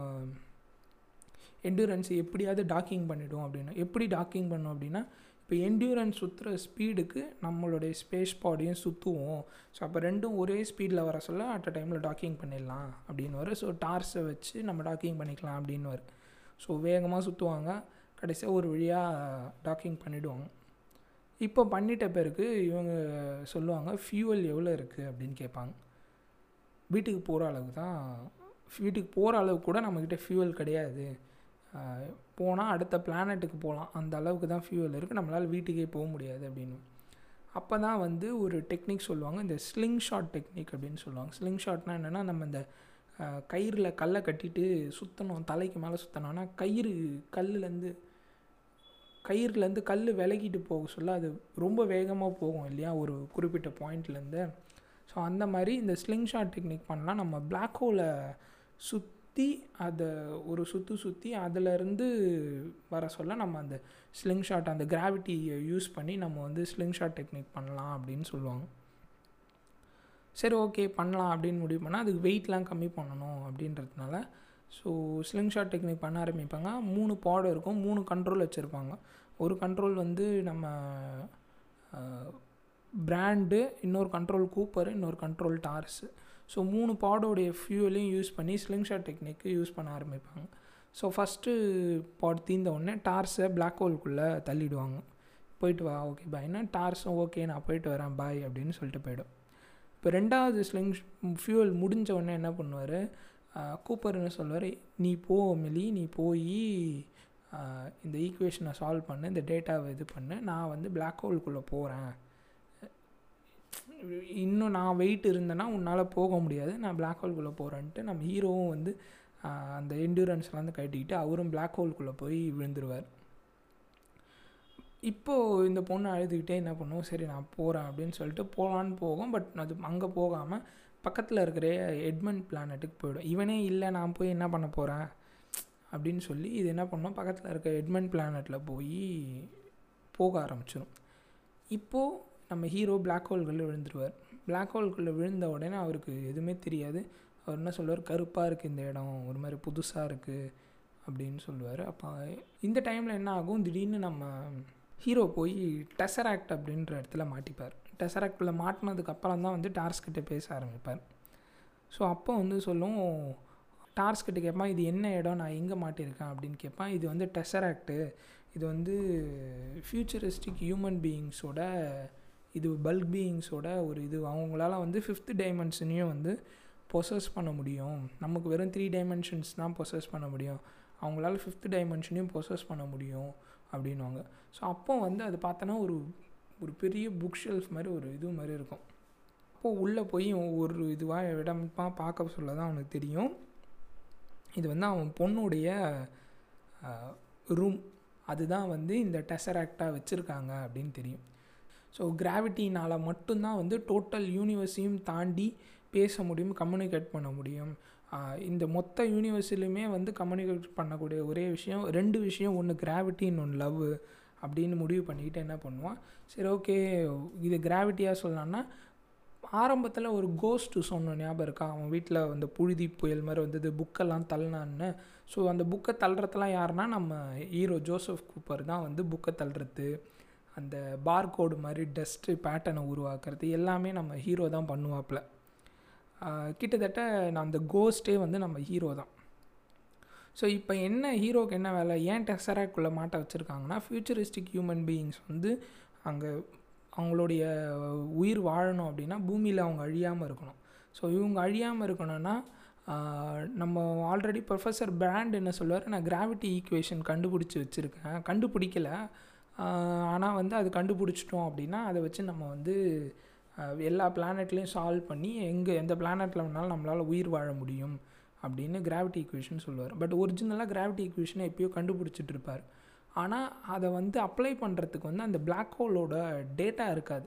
என்டூரன்ஸை எப்படியாவது டாக்கிங் பண்ணிவிடுவோம் அப்படின்னா. எப்படி டாக்கிங் பண்ணோம் அப்படின்னா இப்போ என்டியூரன்ஸ் சுற்றுற ஸ்பீடுக்கு நம்மளுடைய ஸ்பேஸ் பாடியும் சுற்றுவோம் ஸோ அப்போ ரெண்டும் ஒரே ஸ்பீடில் வர சொல்ல அட் அ டைமில் டாக்கிங் பண்ணிடலாம் அப்படின்னு வரும் ஸோ டார்ஸை வச்சு நம்ம டாக்கிங் பண்ணிக்கலாம் அப்படின்னு வரும் ஸோ வேகமாக சுற்றுவாங்க கடைசியாக ஒரு வழியாக டாக்கிங் பண்ணிவிடுவாங்க இப்போ பண்ணிட்ட பிறகு இவங்க சொல்லுவாங்க ஃபியூவல் எவ்வளோ இருக்குது அப்படின்னு கேட்பாங்க. வீட்டுக்கு போகிற அளவுக்கு தான் வீட்டுக்கு போகிற அளவுக்கு கூட நம்மக்கிட்ட ஃபியூவல் கிடையாது. போனால் அடுத்த பிளானட்டுக்கு போகலாம் அந்த அளவுக்கு தான் ஃபியூவல் இருக்குது நம்மளால் வீட்டுக்கே போக முடியாது அப்படின்னு. அப்போ தான் வந்து ஒரு டெக்னிக் சொல்லுவாங்க. இந்த ஸ்லிங் ஷாட் டெக்னிக் அப்படின்னு சொல்லுவாங்க. ஸ்லிங் ஷாட்னா என்னென்னா நம்ம இந்த கயிறில் கல்லை கட்டிட்டு சுற்றணும் தலைக்கு மேலே சுற்றணும்னா கயிறு கல்லுலேருந்து கயிறுலேருந்து கல் விலகிட்டு போக சொல்ல அது ரொம்ப வேகமாக போகும் இல்லையா? ஒரு குறிப்பிட்ட பாயிண்ட்லேருந்து ஸோ அந்த மாதிரி இந்த ஸ்லிங் ஷாட் டெக்னிக் பண்ணலாம். நம்ம பிளாக் ஹோலை சுற்றி அதை ஒரு சுற்று சுற்றி அதிலேருந்து வர சொல்ல நம்ம அந்த ஸ்லிங் ஷாட் அந்த கிராவிட்டியை யூஸ் பண்ணி நம்ம வந்து ஸ்லிங் ஷாட் டெக்னிக் பண்ணலாம் அப்படின்னு சொல்லுவாங்க. சரி ஓகே பண்ணலாம் அப்படின்னு முடிவு பண்ணால் அதுக்கு வெயிட்லாம் கம்மி பண்ணணும் அப்படின்றதுனால ஸோ ஸ்லிங் ஷாட் டெக்னிக் பண்ண ஆரம்பிப்பாங்க. மூணு பாடம் இருக்கும் மூணு கண்ட்ரோல் வச்சுருப்பாங்க. ஒரு கண்ட்ரோல் வந்து நம்ம பிராண்டு இன்னொரு கண்ட்ரோல் கூப்பர் இன்னொரு கண்ட்ரோல் டார்ஸு ஸோ மூணு பாடோடைய ஃபியூவலையும் யூஸ் பண்ணி ஸ்லிங்ஷாட் டெக்னிக்கு யூஸ் பண்ண ஆரம்பிப்பாங்க. ஸோ ஃபஸ்ட்டு பாட் தீர்ந்த உடனே டார்ஸை பிளாக் ஹோல்குள்ளே தள்ளிடுவாங்க. போயிட்டு வா ஓகே பாய்னா டார்ஸும் ஓகே நான் போயிட்டு வரேன் பாய் அப்படின்னு சொல்லிட்டு போயிடும். இப்போ ரெண்டாவது ஸ்லிங் ஃபியூவல் முடிஞ்ச உடனே என்ன பண்ணுவார்? கூப்பர் என்ன சொல்லுவார் நீ போ மிலி நீ போய் இந்த ஈக்குவேஷனை சால்வ் பண்ணு இந்த டேட்டாவை இது பண்ணு. நான் வந்து பிளாக் ஹோல்குள்ளே போகிறேன் இன்னும் நான் வெயிட் இருந்தேன்னா உன்னால் போக முடியாது. நான் பிளாக் ஹோல்குள்ளே போகிறேன்ட்டு நம்ம ஹீரோவும் வந்து அந்த என்டூரன்ஸ்லாம் வந்து கட்டிக்கிட்டு அவரும் பிளாக் ஹோல்குள்ளே போய் விழுந்துருவார். இப்போது இந்த பொண்ணு அழுதுகிட்டே என்ன பண்ணுவோம் சரி நான் போகிறேன் அப்படின்னு சொல்லிட்டு போகலான்னு போகும். பட் அது அங்கே போகாமல் பக்கத்தில் இருக்கிற எட்மண்ட் பிளானட்டுக்கு போயிடும். இவனே இல்லை நான் போய் என்ன பண்ண போகிறேன் அப்படின்னு சொல்லி இது என்ன பண்ணோம்? பக்கத்தில் இருக்க எட்மண்ட் பிளானட்டில் போய் போக ஆரம்பிச்சிடும் இப்போது நம்ம ஹீரோ பிளாக் ஹோல்குள்ளே விழுந்துருவார். பிளாக் ஹோல்குள்ளே விழுந்த உடனே அவருக்கு எதுவுமே தெரியாது. அவர் என்ன சொல்லுவார்? கருப்பாக இருக்குது இந்த இடம். ஒரு மாதிரி புதுசாக இருக்குது அப்படின்னு சொல்லுவார். அப்போ இந்த டைமில் என்ன ஆகும்? திடீர்னு நம்ம ஹீரோ போய் டெசராக்ட் அப்படின்ற இடத்துல மாட்டிப்பார். டெசராக்டில் மாட்டினதுக்கப்புறம் தான் வந்து டார்ஸ் கிட்டே பேச ஆரம்பிப்பார். ஸோ அப்போ வந்து சொல்லும் டார்ஸ் கிட்டே கேட்பான் இது என்ன இடம்? நான் எங்கே மாட்டியிருக்கேன் அப்படின்னு கேட்பான் இது வந்து டெசராக்டு இது வந்து ஃப்யூச்சரிஸ்டிக் ஹியூமன் பீயிங்ஸோட இது பல்க் பீயிங்ஸோட ஒரு இது. அவங்களால வந்து ஃபிஃப்த் டைமென்ஷனையும் வந்து பொசஸ் பண்ண முடியும். நமக்கு வெறும் த்ரீ டைமென்ஷன்ஸ் தான் பொசஸ் பண்ண முடியும். அவங்களால ஃபிஃப்த் டைமென்ஷனையும் பொசஸ் பண்ண முடியும் அப்படின்வாங்க ஸோ அப்போ வந்து அது பார்த்தோன்னா ஒரு ஒரு பெரிய புக் ஷெல்ஃப் மாதிரி ஒரு இது மாதிரி இருக்கும். அப்போது உள்ளே போய் ஒரு இதுவாக இடமா பார்க்க சொல்ல தான் அவனுக்கு தெரியும். இது வந்து அவன் பொண்ணுடைய ரூம் அதுதான் வந்து இந்த டெசராக்டாக வச்சுருக்காங்க அப்படின்னு தெரியும். ஸோ கிராவிட்டினால் மட்டும்தான் வந்து டோட்டல் யூனிவர்ஸையும் தாண்டி பேச முடியும் கம்யூனிகேட் பண்ண முடியும். இந்த மொத்த யூனிவர்ஸிலுமே வந்து கம்யூனிகேட் பண்ணக்கூடிய ஒரே விஷயம் ரெண்டு விஷயம் ஒன்று கிராவிட்டி இன்னொன்று லவ் அப்படின்னு முடிவு பண்ணிக்கிட்டு என்ன பண்ணுவான் சரி ஓகே இது கிராவிட்டியாக சொல்லலான்னா ஆரம்பத்தில் ஒரு கோஸ்ட்டு சொன்ன ஞாபகம் இருக்கா? அவன் வீட்டில் வந்து புழுதி புயல் மாதிரி வந்தது புக்கெல்லாம் தள்ளினான்னு. ஸோ அந்த புக்கை தள்ளுறதுலாம் யாருன்னா நம்ம ஹீரோ ஜோசப் கூப்பர் தான் வந்து புக்கை தள்ளுறது. அந்த பார் கோடு மாதிரி டஸ்ட்டு பேட்டர்னை உருவாக்குறது எல்லாமே நம்ம ஹீரோ தான் பண்ணுவாப்பில். கிட்டத்தட்ட நான் அந்த கோஸ்ட்டே வந்து நம்ம ஹீரோ தான். ஸோ இப்போ என்ன ஹீரோக்கு என்ன வேலை? ஏன் டெசராக்குள்ளே மாட்ட வச்சுருக்காங்கன்னா ஃப்யூச்சரிஸ்டிக் ஹியூமன் பீயிங்ஸ் வந்து அங்கே அவங்களுடைய உயிர் வாழணும் அப்படின்னா பூமியில் அவங்க அழியாமல் இருக்கணும். ஸோ இவங்க அழியாமல் இருக்கணும்னா நம்ம ஆல்ரெடி ப்ரொஃபஸர் பிராண்ட் என்ன சொல்லுவார்? நான் கிராவிட்டி ஈக்குவேஷன் கண்டுபிடிச்சி வச்சுருக்கேன். கண்டுபிடிக்கல. ஆனால் வந்து அது கண்டுபிடிச்சிட்டோம் அப்படின்னா அதை வச்சு நம்ம வந்து எல்லா பிளானட்லேயும் சால்வ் பண்ணி எங்கே எந்த பிளானட்டில் வேணாலும் நம்மளால் உயிர் வாழ முடியும் அப்படின்னு கிராவிட்டி ஈக்குவேஷன் சொல்லுவார். பட் ஒரிஜினலாக கிராவிட்டி ஈக்குவேஷனை எப்பயோ கண்டுபிடிச்சிட்டு இருப்பார். ஆனால் அதை வந்து அப்ளை பண்ணுறதுக்கு வந்து அந்த பிளாக் ஹோலோட டேட்டா இருக்காது.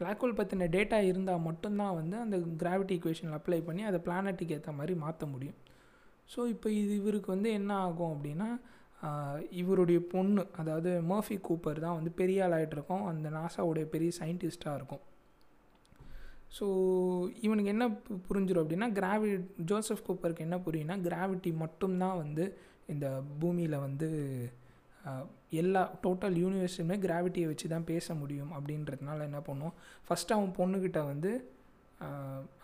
பிளாக் ஹோல் பற்றின டேட்டா இருந்தால் மட்டும்தான் வந்து அந்த கிராவிட்டி ஈக்குவேஷனில் அப்ளை பண்ணி அதை பிளானட்டுக்கு ஏற்ற மாதிரி மாற்ற முடியும். ஸோ இப்போ இது இவருக்கு வந்து என்ன ஆகும் அப்படின்னா இவருடைய பொண்ணு அதாவது மர்ஃபி கூப்பர் தான் வந்து பெரிய ஆள் அந்த நாசாவுடைய பெரிய சயின்டிஸ்ட்டாக இருக்கும். ஸோ இவனுக்கு என்ன புரிஞ்சிடும் அப்படின்னா கிராவி ஜோசப் கூப்பருக்கு என்ன புரியும்னா கிராவிட்டி மட்டும்தான் வந்து இந்த பூமியில் வந்து எல்லா டோட்டல் யூனிவர்ஸுமே கிராவிட்டியை வச்சு தான் பேச முடியும் அப்படின்றதுனால என்ன பண்ணுவோம்? ஃபஸ்ட்டு அவன் பொண்ணுக்கிட்ட வந்து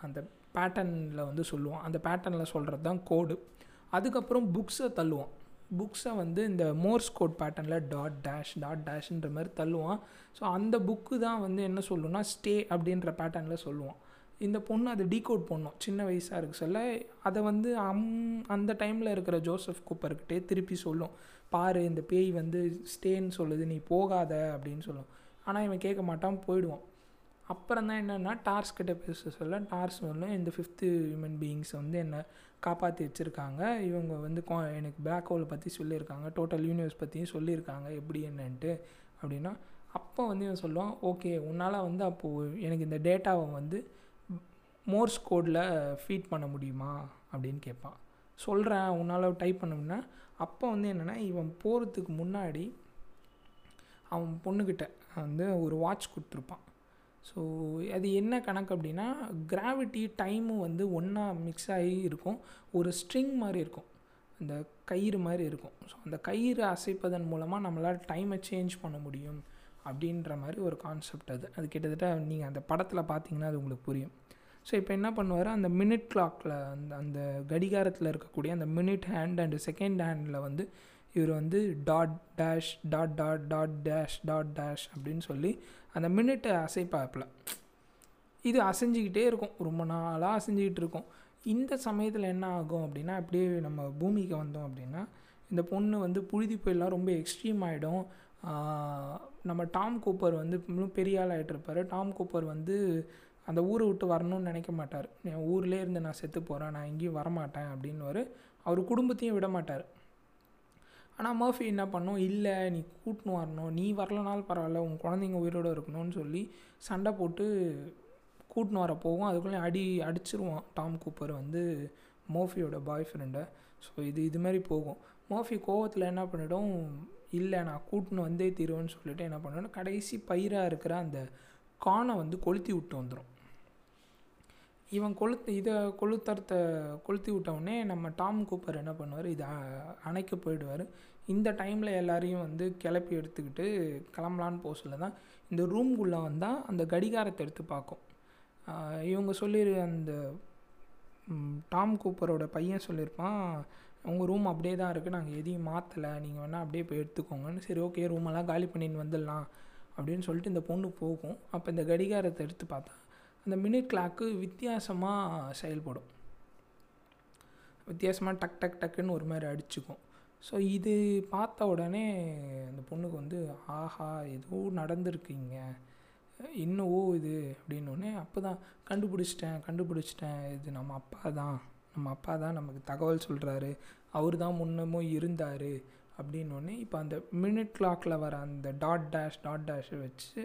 அந்த பேட்டர்னில் வந்து சொல்லுவான். அந்த பேட்டர்னில் சொல்கிறது தான் கோடு அதுக்கப்புறம் புக்ஸை தள்ளுவான். புக்ஸை வந்து இந்த மோர்ஸ் கோட் பேட்டர்னில் டாட் டேஷ் டாட் டேஷ்ன்ற மாதிரி தள்ளுவான். ஸோ அந்த புக்கு தான் வந்து என்ன சொல்லுன்னா ஸ்டே அப்படின்ற பேட்டர்னில் சொல்லுவான். இந்த பொண்ணு அதை டீகோட் பண்ணும். சின்ன வயசாக இருக்கு சொல்ல அதை வந்து அம் அந்த டைமில் இருக்கிற ஜோசப் கூப்பர்கிட்டே திருப்பி சொல்லும். பாரு இந்த பேய் வந்து ஸ்டேன்னு சொல்லுது நீ போகாத அப்படின்னு சொல்லும். ஆனால் இவன் கேட்க மாட்டான் போயிடுவான். அப்புறம் தான் என்னென்னா டார்ஸ் கிட்ட பேச சொல்ல டார்ஸ் வந்து இந்த ஃபிஃப்த்து ஹியூமன் பீயிங்ஸ் வந்து என்னை காப்பாற்றி வச்சுருக்காங்க. இவங்க வந்து கோ எனக்கு பிளாக் ஹோலை பற்றி சொல்லியிருக்காங்க. டோட்டல் யூனிவர்ஸ் பற்றியும் சொல்லியிருக்காங்க. எப்படி என்னன்ட்டு அப்படின்னா அப்போ வந்து இவன் சொல்லுவான் ஓகே உன்னால் வந்து அப்போது எனக்கு இந்த டேட்டாவை வந்து மோர்ஸ் கோடில் ஃபீட் பண்ண முடியுமா? அப்படின்னு கேட்பான். சொல்கிறேன் உன்னால் டைப் பண்ணணும்னா அப்போ வந்து என்னென்னா இவன் போகிறதுக்கு முன்னாடி அவன் பொண்ணுக்கிட்ட வந்து ஒரு வாட்ச் கொடுத்துருப்பான். ஸோ அது என்ன கணக்கு அப்படின்னா கிராவிட்டி டைமும் வந்து ஒன்றா மிக்ஸ் ஆகி இருக்கும். ஒரு ஸ்ட்ரிங் மாதிரி இருக்கும். அந்த கயிறு மாதிரி இருக்கும். ஸோ அந்த கயிறு அசைப்பதன் மூலமாக நம்மளால் டைமை சேஞ்ச் பண்ண முடியும் அப்படின்ற மாதிரி ஒரு கான்செப்ட் அது. அது கிட்டத்தட்ட நீங்கள் அந்த படத்தில் பார்த்தீங்கன்னா அது உங்களுக்கு புரியும். ஸோ இப்போ என்ன பண்ணுவார்? அந்த மினிட் கிளாக்கில் அந்த அந்த கடிகாரத்தில் இருக்கக்கூடிய அந்த மினிட் ஹேண்ட் அண்டு செகண்ட் ஹேண்டில் வந்து இவர் வந்து dot dash dot dot dot dash dot dash அப்படின்னு சொல்லி அந்த மினிட்டை அசைப்பாப்பில். இது அசைஞ்சிக்கிட்டே இருக்கும். ரொம்ப நாளாக அசைஞ்சிக்கிட்டு இருக்கும். இந்த சமயத்தில் என்ன ஆகும் அப்படின்னா அப்படியே நம்ம பூமிக்கு வந்தோம் அப்படின்னா இந்த பொண்ணு வந்து புழுதி புயலாம் ரொம்ப எக்ஸ்ட்ரீம் ஆகிடும் நம்ம டாம் கூப்பர் வந்து இன்னும் பெரிய ஆள் ஆகிட்டுருப்பார் டாம் கூப்பர் வந்து அந்த ஊரை விட்டு வரணும்னு நினைக்க மாட்டார். என் ஊர்லேயே இருந்து நான் செத்து போகிறேன் நான் எங்கேயும் வரமாட்டேன் அப்படின்னு அவர் குடும்பத்தையும் விட மாட்டார். ஆனால் மர்ஃபி என்ன பண்ணும்? இல்லை நீ கூட்டின்னு வரணும். நீ வரலனாலும் பரவாயில்ல. உன் குழந்தைங்க உயிரோடு இருக்கணும்னு சொல்லி சண்டை போட்டு கூட்டின்னு வர போகும். அதுக்குள்ளே அடி அடிச்சிருவான் டாம் கூப்பர் வந்து மோஃபியோட பாய் ஃப்ரெண்டை. ஸோ இது இது மாதிரி போகும். மோஃபி கோவத்தில் என்ன பண்ணிடும்? இல்லை நான் கூட்டின்னு வந்தே தீருவேன்னு சொல்லிட்டு என்ன பண்ணணும் கடைசி பயிராக இருக்கிற அந்த கானை வந்து கொளுத்தி விட்டு வந்துடும் இவன் கொளுத்து இதை கொளுத்தரத்தை கொளுத்தி விட்டவுடனே நம்ம டாம் கூப்பர் என்ன பண்ணுவார்? இதை அணைக்க போயிடுவார். இந்த டைமில் எல்லாரையும் வந்து கிளப்பி எடுத்துக்கிட்டு கிளம்பலான்னு போக சொல்ல தான் இந்த ரூம்குள்ளே வந்தால் அந்த கடிகாரத்தை எடுத்து பார்க்கும் இவங்க சொல்லி அந்த டாம் கூப்பரோட பையன் சொல்லியிருப்பான் உங்கள் ரூம் அப்படியே தான் இருக்குது நாங்கள் எதையும் மாற்றலை நீங்கள் வேணால் அப்படியே போய் எடுத்துக்கோங்கன்னு. சரி ஓகே ரூமெல்லாம் காலி பண்ணின்னு வந்துடலாம் அப்படின்னு சொல்லிட்டு இந்த பொண்ணு போகும். அப்போ இந்த கடிகாரத்தை எடுத்து பார்த்தா அந்த மினிட் கிளாக்கு வித்தியாசமாக செயல்படும். வித்தியாசமாக டக் டக் டக்குன்னு ஒரு மாதிரி அடிச்சுக்கும். ஸோ இது பார்த்த உடனே அந்த பொண்ணுக்கு வந்து ஆஹா ஏதோ நடந்திருக்கீங்க. என்னவோ இது? அப்படின்னோடனே அப்போ தான் கண்டுபிடிச்சிட்டேன் கண்டுபிடிச்சிட்டேன். இது நம்ம அப்பா தான். நம்ம அப்பா தான் நமக்கு தகவல் சொல்கிறாரு அவர் தான் முன்னமும் இருந்தார். அப்படின்னோடனே இப்போ அந்த மினிட் கிளாக்கில் வர அந்த டாட் டேஷ் டாட் டேஷை வச்சு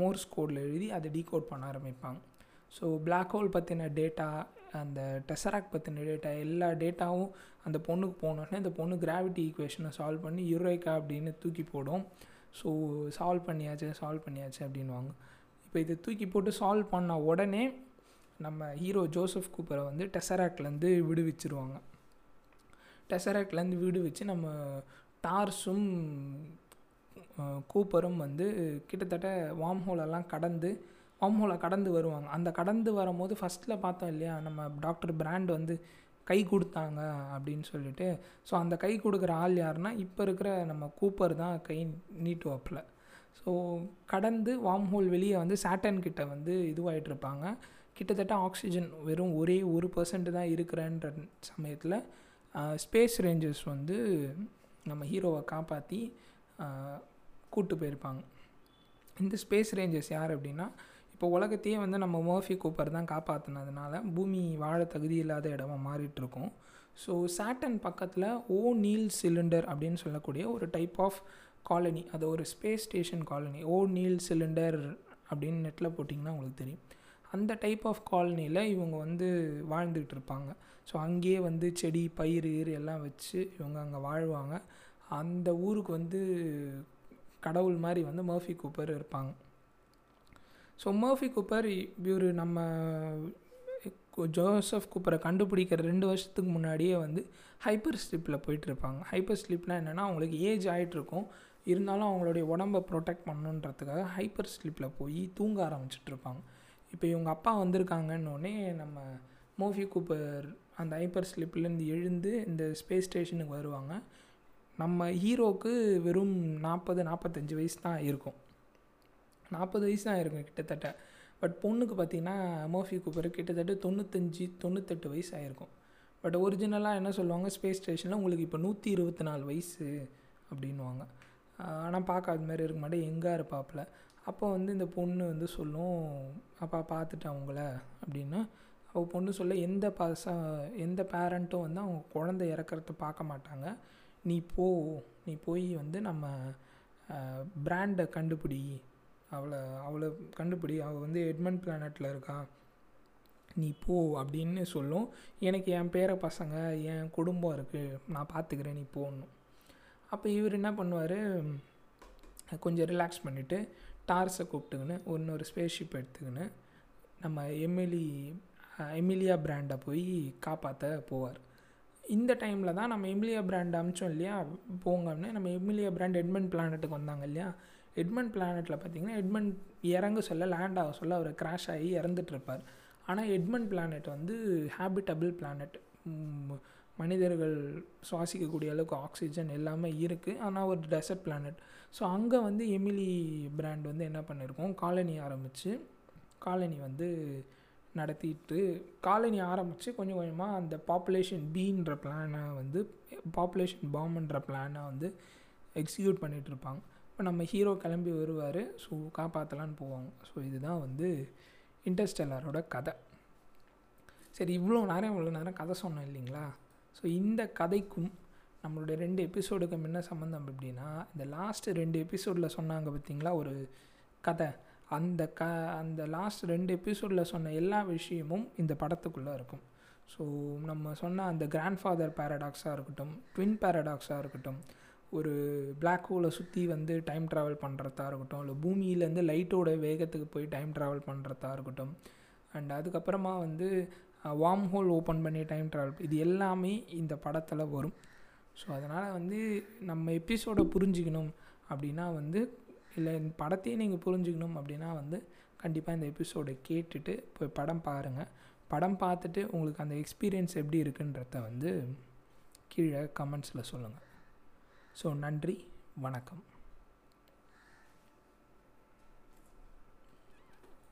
மோர்ஸ் கோடில் எழுதி அதை டீகோட் பண்ண ஆரம்பிப்பாங்க. ஸோ பிளாக் ஹோல் பற்றின டேட்டா அந்த டெசராக் பற்றின டேட்டா எல்லா டேட்டாவும் அந்த பொண்ணுக்கு போனோடனே அந்த பொண்ணு கிராவிட்டி ஈக்குவேஷனை சால்வ் பண்ணி யுரேக்கா அப்படின்னு தூக்கி போடும். ஸோ சால்வ் பண்ணியாச்சு சால்வ் பண்ணியாச்சு அப்படின்வாங்க இப்போ இதை தூக்கி போட்டு சால்வ் பண்ண உடனே நம்ம ஹீரோ ஜோசப் கூப்பரை வந்து டெசராக்லேருந்து விடுவிச்சிருவாங்க. டெசராக்லேருந்து விடுவிச்சு நம்ம டார்ஸும் கூப்பரும் வந்து கிட்டத்தட்ட வார்ம் ஹோலெல்லாம் கடந்து வார்ம் கடந்து வருவாங்க. அந்த கடந்து வரும்போது ஃபஸ்ட்டில் பார்த்தோம் இல்லையா நம்ம டாக்டர் பிராண்ட் வந்து கை கொடுத்தாங்க அப்படின்னு சொல்லிட்டு. ஸோ அந்த கை கொடுக்குற ஆள் யாருன்னா இப்போ இருக்கிற நம்ம கூப்பர் தான் கை நீட்டுவாப்பில். ஸோ கடந்து வார்ம் ஹோல் வெளியே வந்து சாட்டன் கிட்ட வந்து இதுவாகிட்டு இருப்பாங்க கிட்டத்தட்ட ஆக்சிஜன் வெறும் ஒரே ஒரு பர்சன்ட் தான் இருக்கிறன்ற சமயத்தில் ஸ்பேஸ் ரேஞ்சர்ஸ் வந்து நம்ம ஹீரோவை காப்பாற்றி கூட்டு போயிருப்பாங்க. இந்த ஸ்பேஸ் ரேஞ்சர்ஸ் யார் அப்படின்னா இப்போ உலகத்தையே வந்து நம்ம மோஃபி கூப்பர் தான் காப்பாற்றினதுனால பூமி வாழ தகுதி இல்லாத இடமா மாறிட்டுருக்கோம். ஸோ சாட்டன் பக்கத்தில் ஓ நீல் சிலிண்டர் அப்படின்னு சொல்லக்கூடிய ஒரு டைப் ஆஃப் காலனி அது ஒரு space station colony O'Neill cylinder அப்படின்னு நெட்டில் போட்டிங்கன்னா உங்களுக்கு தெரியும். அந்த டைப் ஆஃப் காலனியில் இவங்க வந்து வாழ்ந்துக்கிட்டு இருப்பாங்க ஸோ அங்கேயே வந்து செடி பயிர் எல்லாம் வச்சு இவங்க அங்கே வாழ்வாங்க. அந்த ஊருக்கு வந்து கடவுள் மாதிரி வந்து மர்ஃபி கூப்பர் இருப்பாங்க. ஸோ மர்ஃபி கூப்பர் இவர் நம்ம ஜோசப் கூப்பரை கண்டுபிடிக்கிற ரெண்டு வருஷத்துக்கு முன்னாடியே வந்து ஹைப்பர் ஸ்லிப்பில் போயிட்டுருப்பாங்க. ஹைப்பர் ஸ்லிப்னால் என்னென்னா அவங்களுக்கு ஏஜ் ஆகிட்டுருக்கும் இருந்தாலும் அவங்களுடைய உடம்பை ப்ரொடெக்ட் பண்ணணுன்றதுக்காக ஹைப்பர் ஸ்லிப்பில் போய் தூங்க ஆரம்பிச்சிட்ருப்பாங்க இப்போ இவங்க அப்பா வந்திருக்காங்கன்னொடனே நம்ம மோஃபி கூப்பர் அந்த ஹைப்பர் ஸ்லிப்லேருந்து எழுந்து இந்த ஸ்பேஸ் ஸ்டேஷனுக்கு வருவாங்க. நம்ம ஹீரோவுக்கு வெறும் நாற்பது நாற்பத்தஞ்சு வயசு தான் இருக்கும். நாற்பது வயசு தான் இருக்கும் கிட்டத்தட்ட. பட் பொண்ணுக்கு பார்த்தீங்கன்னா மோஃபி கூப்பர் கிட்டத்தட்ட தொண்ணூத்தஞ்சு தொண்ணூத்தெட்டு வயசு ஆகிருக்கும் பட் ஒரிஜினலாக என்ன சொல்லுவாங்க? ஸ்பேஸ் ஸ்டேஷனில் உங்களுக்கு இப்போ நூற்றி இருபத்தி நாலு வயசு அப்படின்வாங்க ஆனால் பார்க்க அது மாதிரி இருக்க மாட்டேன். எங்கே இருப்பாப்பில் அப்போ வந்து இந்த பொண்ணு வந்து சொல்லும் அப்பா பார்த்துட்டேன் அவங்கள அப்படின்னா. அவள் பொண்ணு சொல்ல எந்த பச எந்த பேரண்ட்டும் வந்து அவங்க குழந்தை இறக்கறத பார்க்க மாட்டாங்க. நீ போ நீ போய் வந்து நம்ம பிராண்டை கண்டுபிடி. அவளை அவளை கண்டுபிடி. அவள் வந்து எட்மண்ட் பிளானட்டில் இருக்கா. நீ போ அப்படின்னு சொல்லும். எனக்கு என் பேர பசங்க என் குடும்பம் இருக்குது நான் பார்த்துக்கிறேன் நீ போகணும் அப்போ இவர் என்ன பண்ணுவார்? கொஞ்சம் ரிலாக்ஸ் பண்ணிவிட்டு டார்ஸை கூப்பிட்டுக்கின்னு இன்னொரு ஸ்பேஸ்ஷிப் எடுத்துக்கின்னு நம்ம எமிலி எமிலியா பிராண்டை போய் காப்பாற்ற போவார். இந்த டைமில் தான் நம்ம எமிலியா பிராண்ட் அமிச்சோம் இல்லையா? போங்கன்னு நம்ம எமிலியா பிராண்ட் எட்மண்ட் பிளானட்டுக்கு வந்தாங்க இல்லையா? எட்மண்ட் பிளானெட்டில் பார்த்தீங்கன்னா எட்மண்ட் இறங்க சொல்ல லேண்ட் ஆக சொல்ல அவர் கிராஷ் ஆகி இறந்துட்டுருப்பார். ஆனால் எட்மண்ட் பிளானெட் வந்து ஹேபிட்டபிள் பிளானட் மனிதர்கள் சுவாசிக்கக்கூடிய அளவுக்கு ஆக்சிஜன் எல்லாமே இருக்குது ஆனால் ஒரு டெசர்ட் பிளானட் ஸோ அங்கே வந்து எமிலி பிராண்ட் வந்து என்ன பண்ணியிருக்கோம் காலனி ஆரம்பித்து காலனி வந்து நடத்திட்டு காலனி ஆரம்பித்து கொஞ்சம் கொஞ்சமாக அந்த பாப்புலேஷன் பீன்ற பிளானை வந்து பாப்புலேஷன் பாம்ன்ற பிளானை வந்து எக்ஸிக்யூட் பண்ணிகிட்ருப்பாங்க இப்போ நம்ம ஹீரோ கிளம்பி வருவார். ஸோ காப்பாற்றலான்னு போவாங்க. ஸோ இதுதான் வந்து இன்டர்ஸ்டெல்லாரோட கதை. சரி இவ்வளோ நேரம் இவ்வளோ நேரம் கதை சொன்னோம் இல்லைங்களா? ஸோ இந்த கதைக்கும் நம்மளுடைய ரெண்டு எபிசோடுக்கும் என்ன சம்மந்தம் அப்படின்னா இந்த லாஸ்ட்டு ரெண்டு எபிசோடில் சொன்னாங்க பார்த்தீங்களா ஒரு கதை. அந்த க அந்த லாஸ்ட் ரெண்டு எபிசோடில் சொன்ன எல்லா விஷயமும் இந்த படத்துக்குள்ளே இருக்கும். ஸோ நம்ம சொன்ன அந்த கிராண்ட் ஃபாதர் பேரடாக்ஸாக இருக்கட்டும் ட்வின் பேரடாக்ஸாக இருக்கட்டும் ஒரு பிளாக் ஹோலை சுற்றி வந்து டைம் ட்ராவல் பண்ணுறதா இருக்கட்டும் இல்லை பூமியிலேருந்து லைட்டோட வேகத்துக்கு போய் டைம் ட்ராவல் பண்ணுறதா இருக்கட்டும். அண்ட் அதுக்கப்புறமா வந்து வார்ம் ஹோல் ஓப்பன் பண்ணி டைம் ட்ராவல் இது எல்லாமே இந்த படத்தில் வரும். ஸோ அதனால் வந்து நம்ம எபிசோடை புரிஞ்சிக்கணும் அப்படின்னா வந்து இல்லை இந்த படத்தையே நீங்கள் புரிஞ்சுக்கணும் அப்படின்னா வந்து கண்டிப்பாக இந்த எபிசோடை கேட்டுட்டு போய் படம் பாருங்கள் படம் பார்த்துட்டு உங்களுக்கு அந்த எக்ஸ்பீரியன்ஸ் எப்படி இருக்குன்றத வந்து கீழே கமெண்ட்ஸில் சொல்லுங்கள் ஸோ நன்றி வணக்கம்.